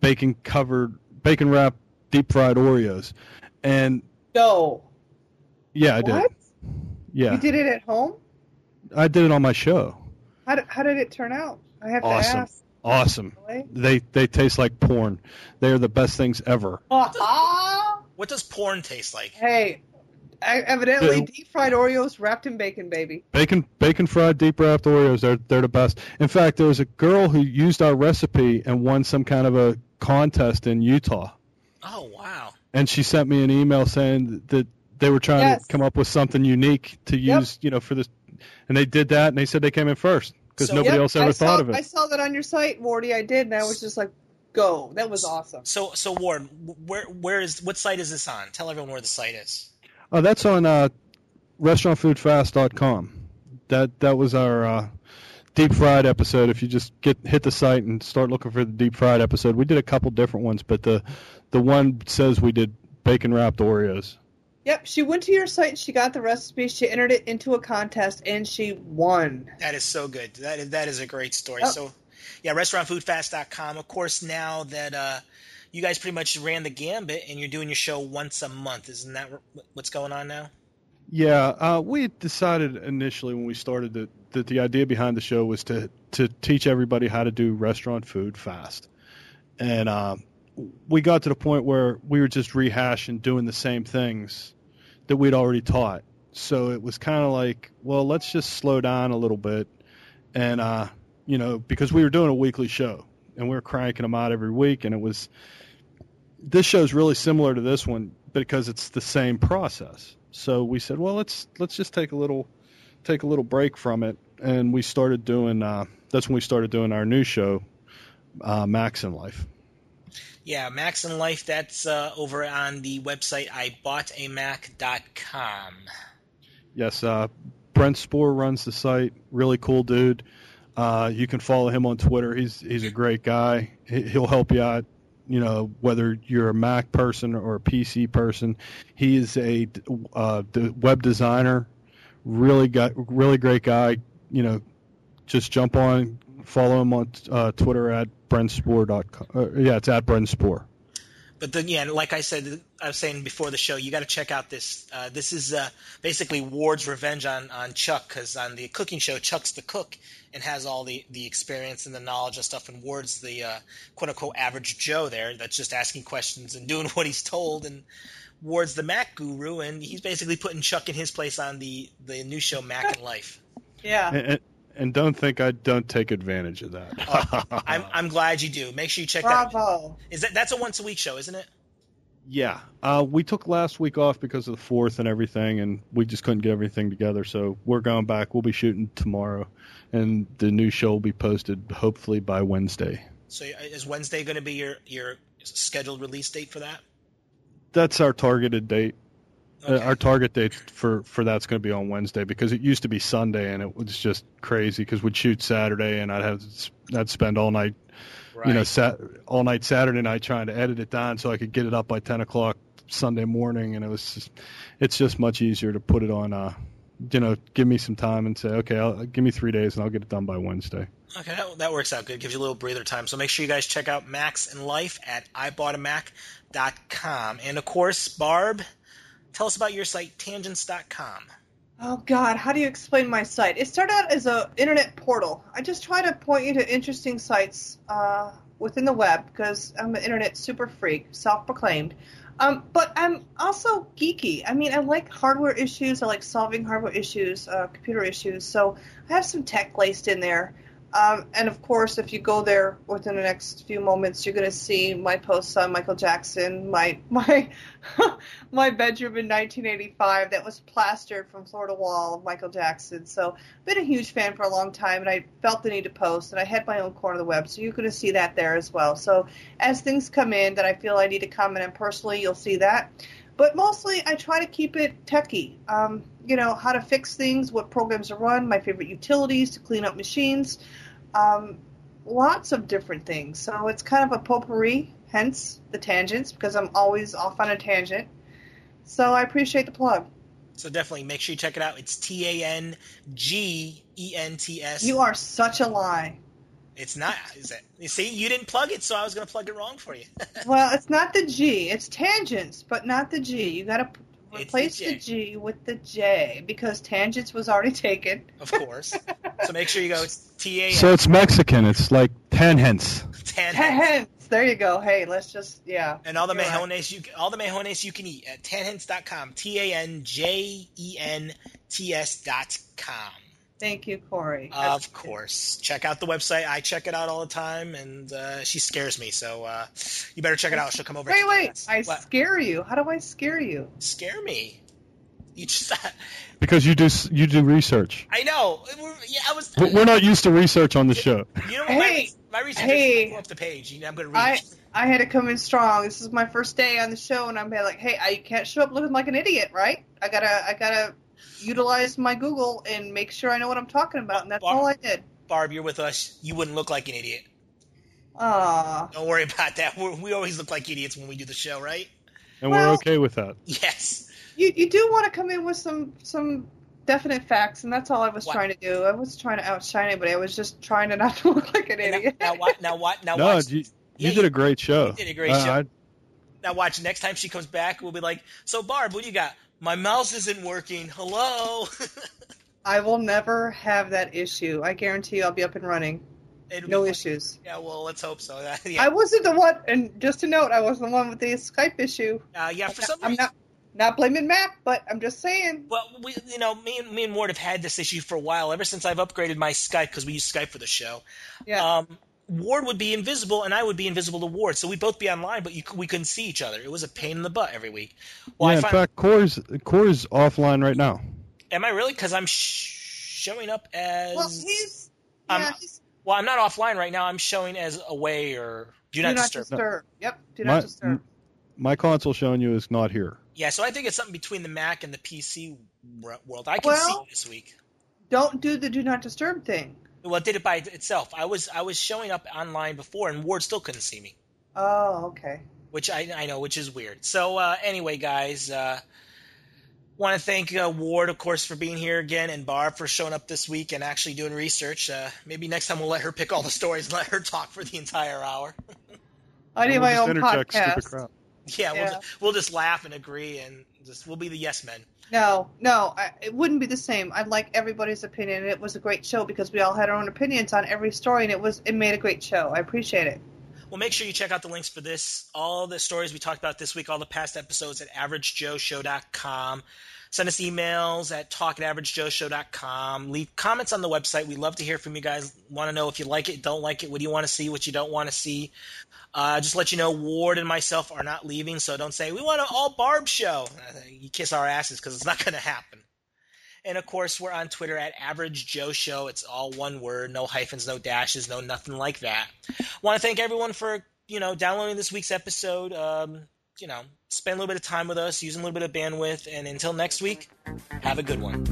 bacon covered bacon wrapped deep fried Oreos, and No. yeah, I did. Yeah, You did it at home? I did it on my show. How did, how did it turn out? I have Awesome. to ask. Awesome. Really? They they taste like porn. They are the best things ever. Uh-huh. What does porn taste like? hey, I, evidently Yeah. deep fried Oreos wrapped in bacon, baby. Bacon bacon fried deep wrapped Oreos. They're they're the best. In fact, there was a girl who used our recipe and won some kind of a contest in Utah. Oh wow. and she sent me an email saying that they were trying Yes. to come up with something unique to Yep. use, you know, for this, and they did that, and they said they came in first because So- nobody Yep, else ever I thought saw, of it. I saw that on your site, Morty. I did, and I was just like, go. That was awesome. So so Ward, where where is what site is this on? Tell everyone where the site is. Oh, that's on uh, restaurantfoodfast.com. That that was our uh, deep fried episode. If you just get hit the site and start looking for the deep fried episode, we did a couple different ones, but the the one says we did bacon wrapped Oreos. Yep, she went to your site, she got the recipe, she entered it into a contest, and she won. That is so good. That is, that is a great story. Yep. So, yeah, restaurantfoodfast.com. Of course, now that uh, you guys pretty much ran the gambit and you're doing your show once a month, isn't that what's going on now? Yeah, uh, we decided initially when we started that, that the idea behind the show was to to teach everybody how to do restaurant food fast, and uh, we got to the point where we were just rehashing doing the same things that we'd already taught. So it was kind of like, well, let's just slow down a little bit, and uh, you know, because we were doing a weekly show and we were cranking them out every week, and it was this show's really similar to this one because it's the same process. So we said, well, let's let's just take a little take a little break from it, and we started doing. Uh, that's when we started doing our new show, uh, Max in Life. Yeah, Max and Life, that's uh, over on the website iboughtamac.com. Yes, uh, Brent Spoor runs the site. Really cool dude. Uh, you can follow him on Twitter. He's he's a great guy. He, he'll help you out. You know whether you're a Mac person or a PC person. He is a uh, web designer. Really got really great guy. You know, just jump on, follow him on uh, Twitter at brentspore.com. Uh, yeah, it's at Brent Spoor. But then, yeah, like I said, I was saying before the show, you got to check out this. Uh, this is uh, basically Ward's revenge on on Chuck, because on the cooking show, Chuck's the cook and has all the the experience and the knowledge and stuff, and Ward's the uh, quote unquote average Joe there that's just asking questions and doing what he's told, and Ward's the Mac guru, and he's basically putting Chuck in his place on the the new show Mac and Life. Yeah. And, and, and don't think I don't take advantage of that. I'm I'm glad you do. Make sure you check that. Bravo. Is that that's a once a week show, isn't it? Yeah, uh, we took last week off because of the fourth and everything, and we just couldn't get everything together. So we're going back. We'll be shooting tomorrow, and the new show will be posted hopefully by Wednesday. So is Wednesday going to be your your scheduled release date for that? That's our targeted date. Uh, Okay. our target date for for that's going to be on Wednesday because it used to be Sunday, and it was just crazy because we'd shoot Saturday, and I'd have I'd spend all night right. you know, sat all night Saturday night trying to edit it down so I could get it up by ten o'clock Sunday morning, and it was just, it's just much easier to put it on. Uh, you know, give me some time and say, okay, I'll, give me three days and I'll get it done by Wednesday. Okay, that, that works out good. Gives you a little breather time. So make sure you guys check out Max and Life at iboughtamac.com. And of course, Barb, tell us about your site, tanjents.com. Oh God, how do you explain my site? It started out as a internet portal. I just try to point you to interesting sites uh, within the web because I'm an internet super freak, self-proclaimed. Um, but I'm also geeky. I mean, I like hardware issues. I like solving hardware issues, uh, computer issues. So I have some tech laced in there. Um, and of course, if you go there within the next few moments, you're going to see my posts on Michael Jackson, my my my bedroom in 1985 that was plastered from floor to wall of Michael Jackson. So, been a huge fan for a long time, and I felt the need to post, and I had my own corner of the web, so you're going to see that there as well. So, as things come in that I feel I need to comment on personally, you'll see that. But mostly, I try to keep it techy. Um, you know, how to fix things, what programs to run, my favorite utilities to clean up machines, um, lots of different things. So it's kind of a potpourri, hence the tangents, because I'm always off on a tangent. So I appreciate the plug. So definitely make sure you check it out. It's T A N G E N T S. You are such a lie. It's not. Is it? You see, you didn't plug it, so I was going to plug it wrong for you. Well, it's not the G. It's tangents, but not the G. You got to It's replace the the, J. G with the J because tangents was already taken. of course. so make sure you go. It's T A N. So it's Mexican. It's like ten hens. Tan- Hence, there you go. Hey, let's just yeah. and all the You're right. you all the mejones you can eat at tanhens.com. T A N J E N T S dot com. Thank you, Corey. Of course. Check out the website. I check it out all the time, and uh, she scares me. So uh, you better check it out. She'll come over. Wait, wait. us. I What? scare you. How do I scare you? scare me. You just. Because you do you do research. I know. We're- Yeah, I was. But we're not used to research on the show. You know what? Hey, my, my research hey. is pull up the page. You know, I'm going to read. I. I had to come in strong. This is my first day on the show, and I'm like, hey, I can't show up looking like an idiot, right? I gotta I gotta utilize my Google and make sure I know what I'm talking about, and that's Bar- all I did. Barb, you're with us. You wouldn't look like an idiot. Ah, Don't worry about that. We're, we always look like idiots when we do the show, right? And Well- we're okay with that. Yes. you you do want to come in with some some definite facts, and that's all I was What? trying to do. I was trying to outshine anybody. I was just trying to not to look like an And idiot. Now, now, what? Now, what? Now, No, watch. you, Yeah, did a great show. you did a great Uh, show. I- Now, watch. Next time she comes back, we'll be like, "So, Barb, what do you got? My mouse isn't working. Hello." I will never have that issue. I guarantee you, I'll be up and running. It'll No issues. Yeah. Well, let's hope so. Yeah. I wasn't the one, and just a note, I wasn't the one with the Skype issue. uh, yeah. For some reason. I'm not not blaming Mac, but I'm just saying. Well, we, you know, me and me and Ward have had this issue for a while. Ever since I've upgraded my Skype because we use Skype for the show. Yeah. Um, Ward would be invisible, and I would be invisible to Ward, so we'd both be online, but you, we couldn't see each other. It was a pain in the butt every week. Well, yeah, I in find, fact, Core's Core's offline right now. am I really? Because I'm sh- showing up as. well, he's yeah, he's Well, I'm not offline right now. I'm showing as away or do not, disturb. Yep, do My- not disturb. My console showing you is not here. Yeah, so I think it's something between the Mac and the PC wor- world. I can see Well- it this week. Don't do the do not disturb thing. Well, it did it by itself. I was I was showing up online before, and Ward still couldn't see me. Oh, okay. which I, I know, which is weird. So uh, anyway, guys, uh, want to thank uh, Ward, of course, for being here again, and Barb for showing up this week and actually doing research. Uh, maybe next time we'll let her pick all the stories and let her talk for the entire hour. I need And we'll my own podcast. crap. yeah, we'll just, we'll just laugh and agree, and just we'll be the yes men. No, no, I, it wouldn't be the same. I'd like everybody's opinion. It was a great show because we all had our own opinions on every story, and it was it made a great show. I appreciate it. Well, make sure you check out the links for this, all the stories we talked about this week, all the past episodes at averagejoeshow.com. Send us emails at talk at averagejoeshow.com. Leave comments on the website. We love to hear from you guys. Want to know if you like it, don't like it, what do you want to see, what you don't want to see. Uh, just let you know, Ward and myself are not leaving, so don't say, we want an all Barb show. You kiss our asses because it's not going to happen. And of course, we're on Twitter at Average Joe Show. It's all one word, no hyphens, no dashes, no nothing like that. Want to thank everyone for you know downloading this week's episode. Um, you know, spend a little bit of time with us, using a little bit of bandwidth, and until next week, have a good one.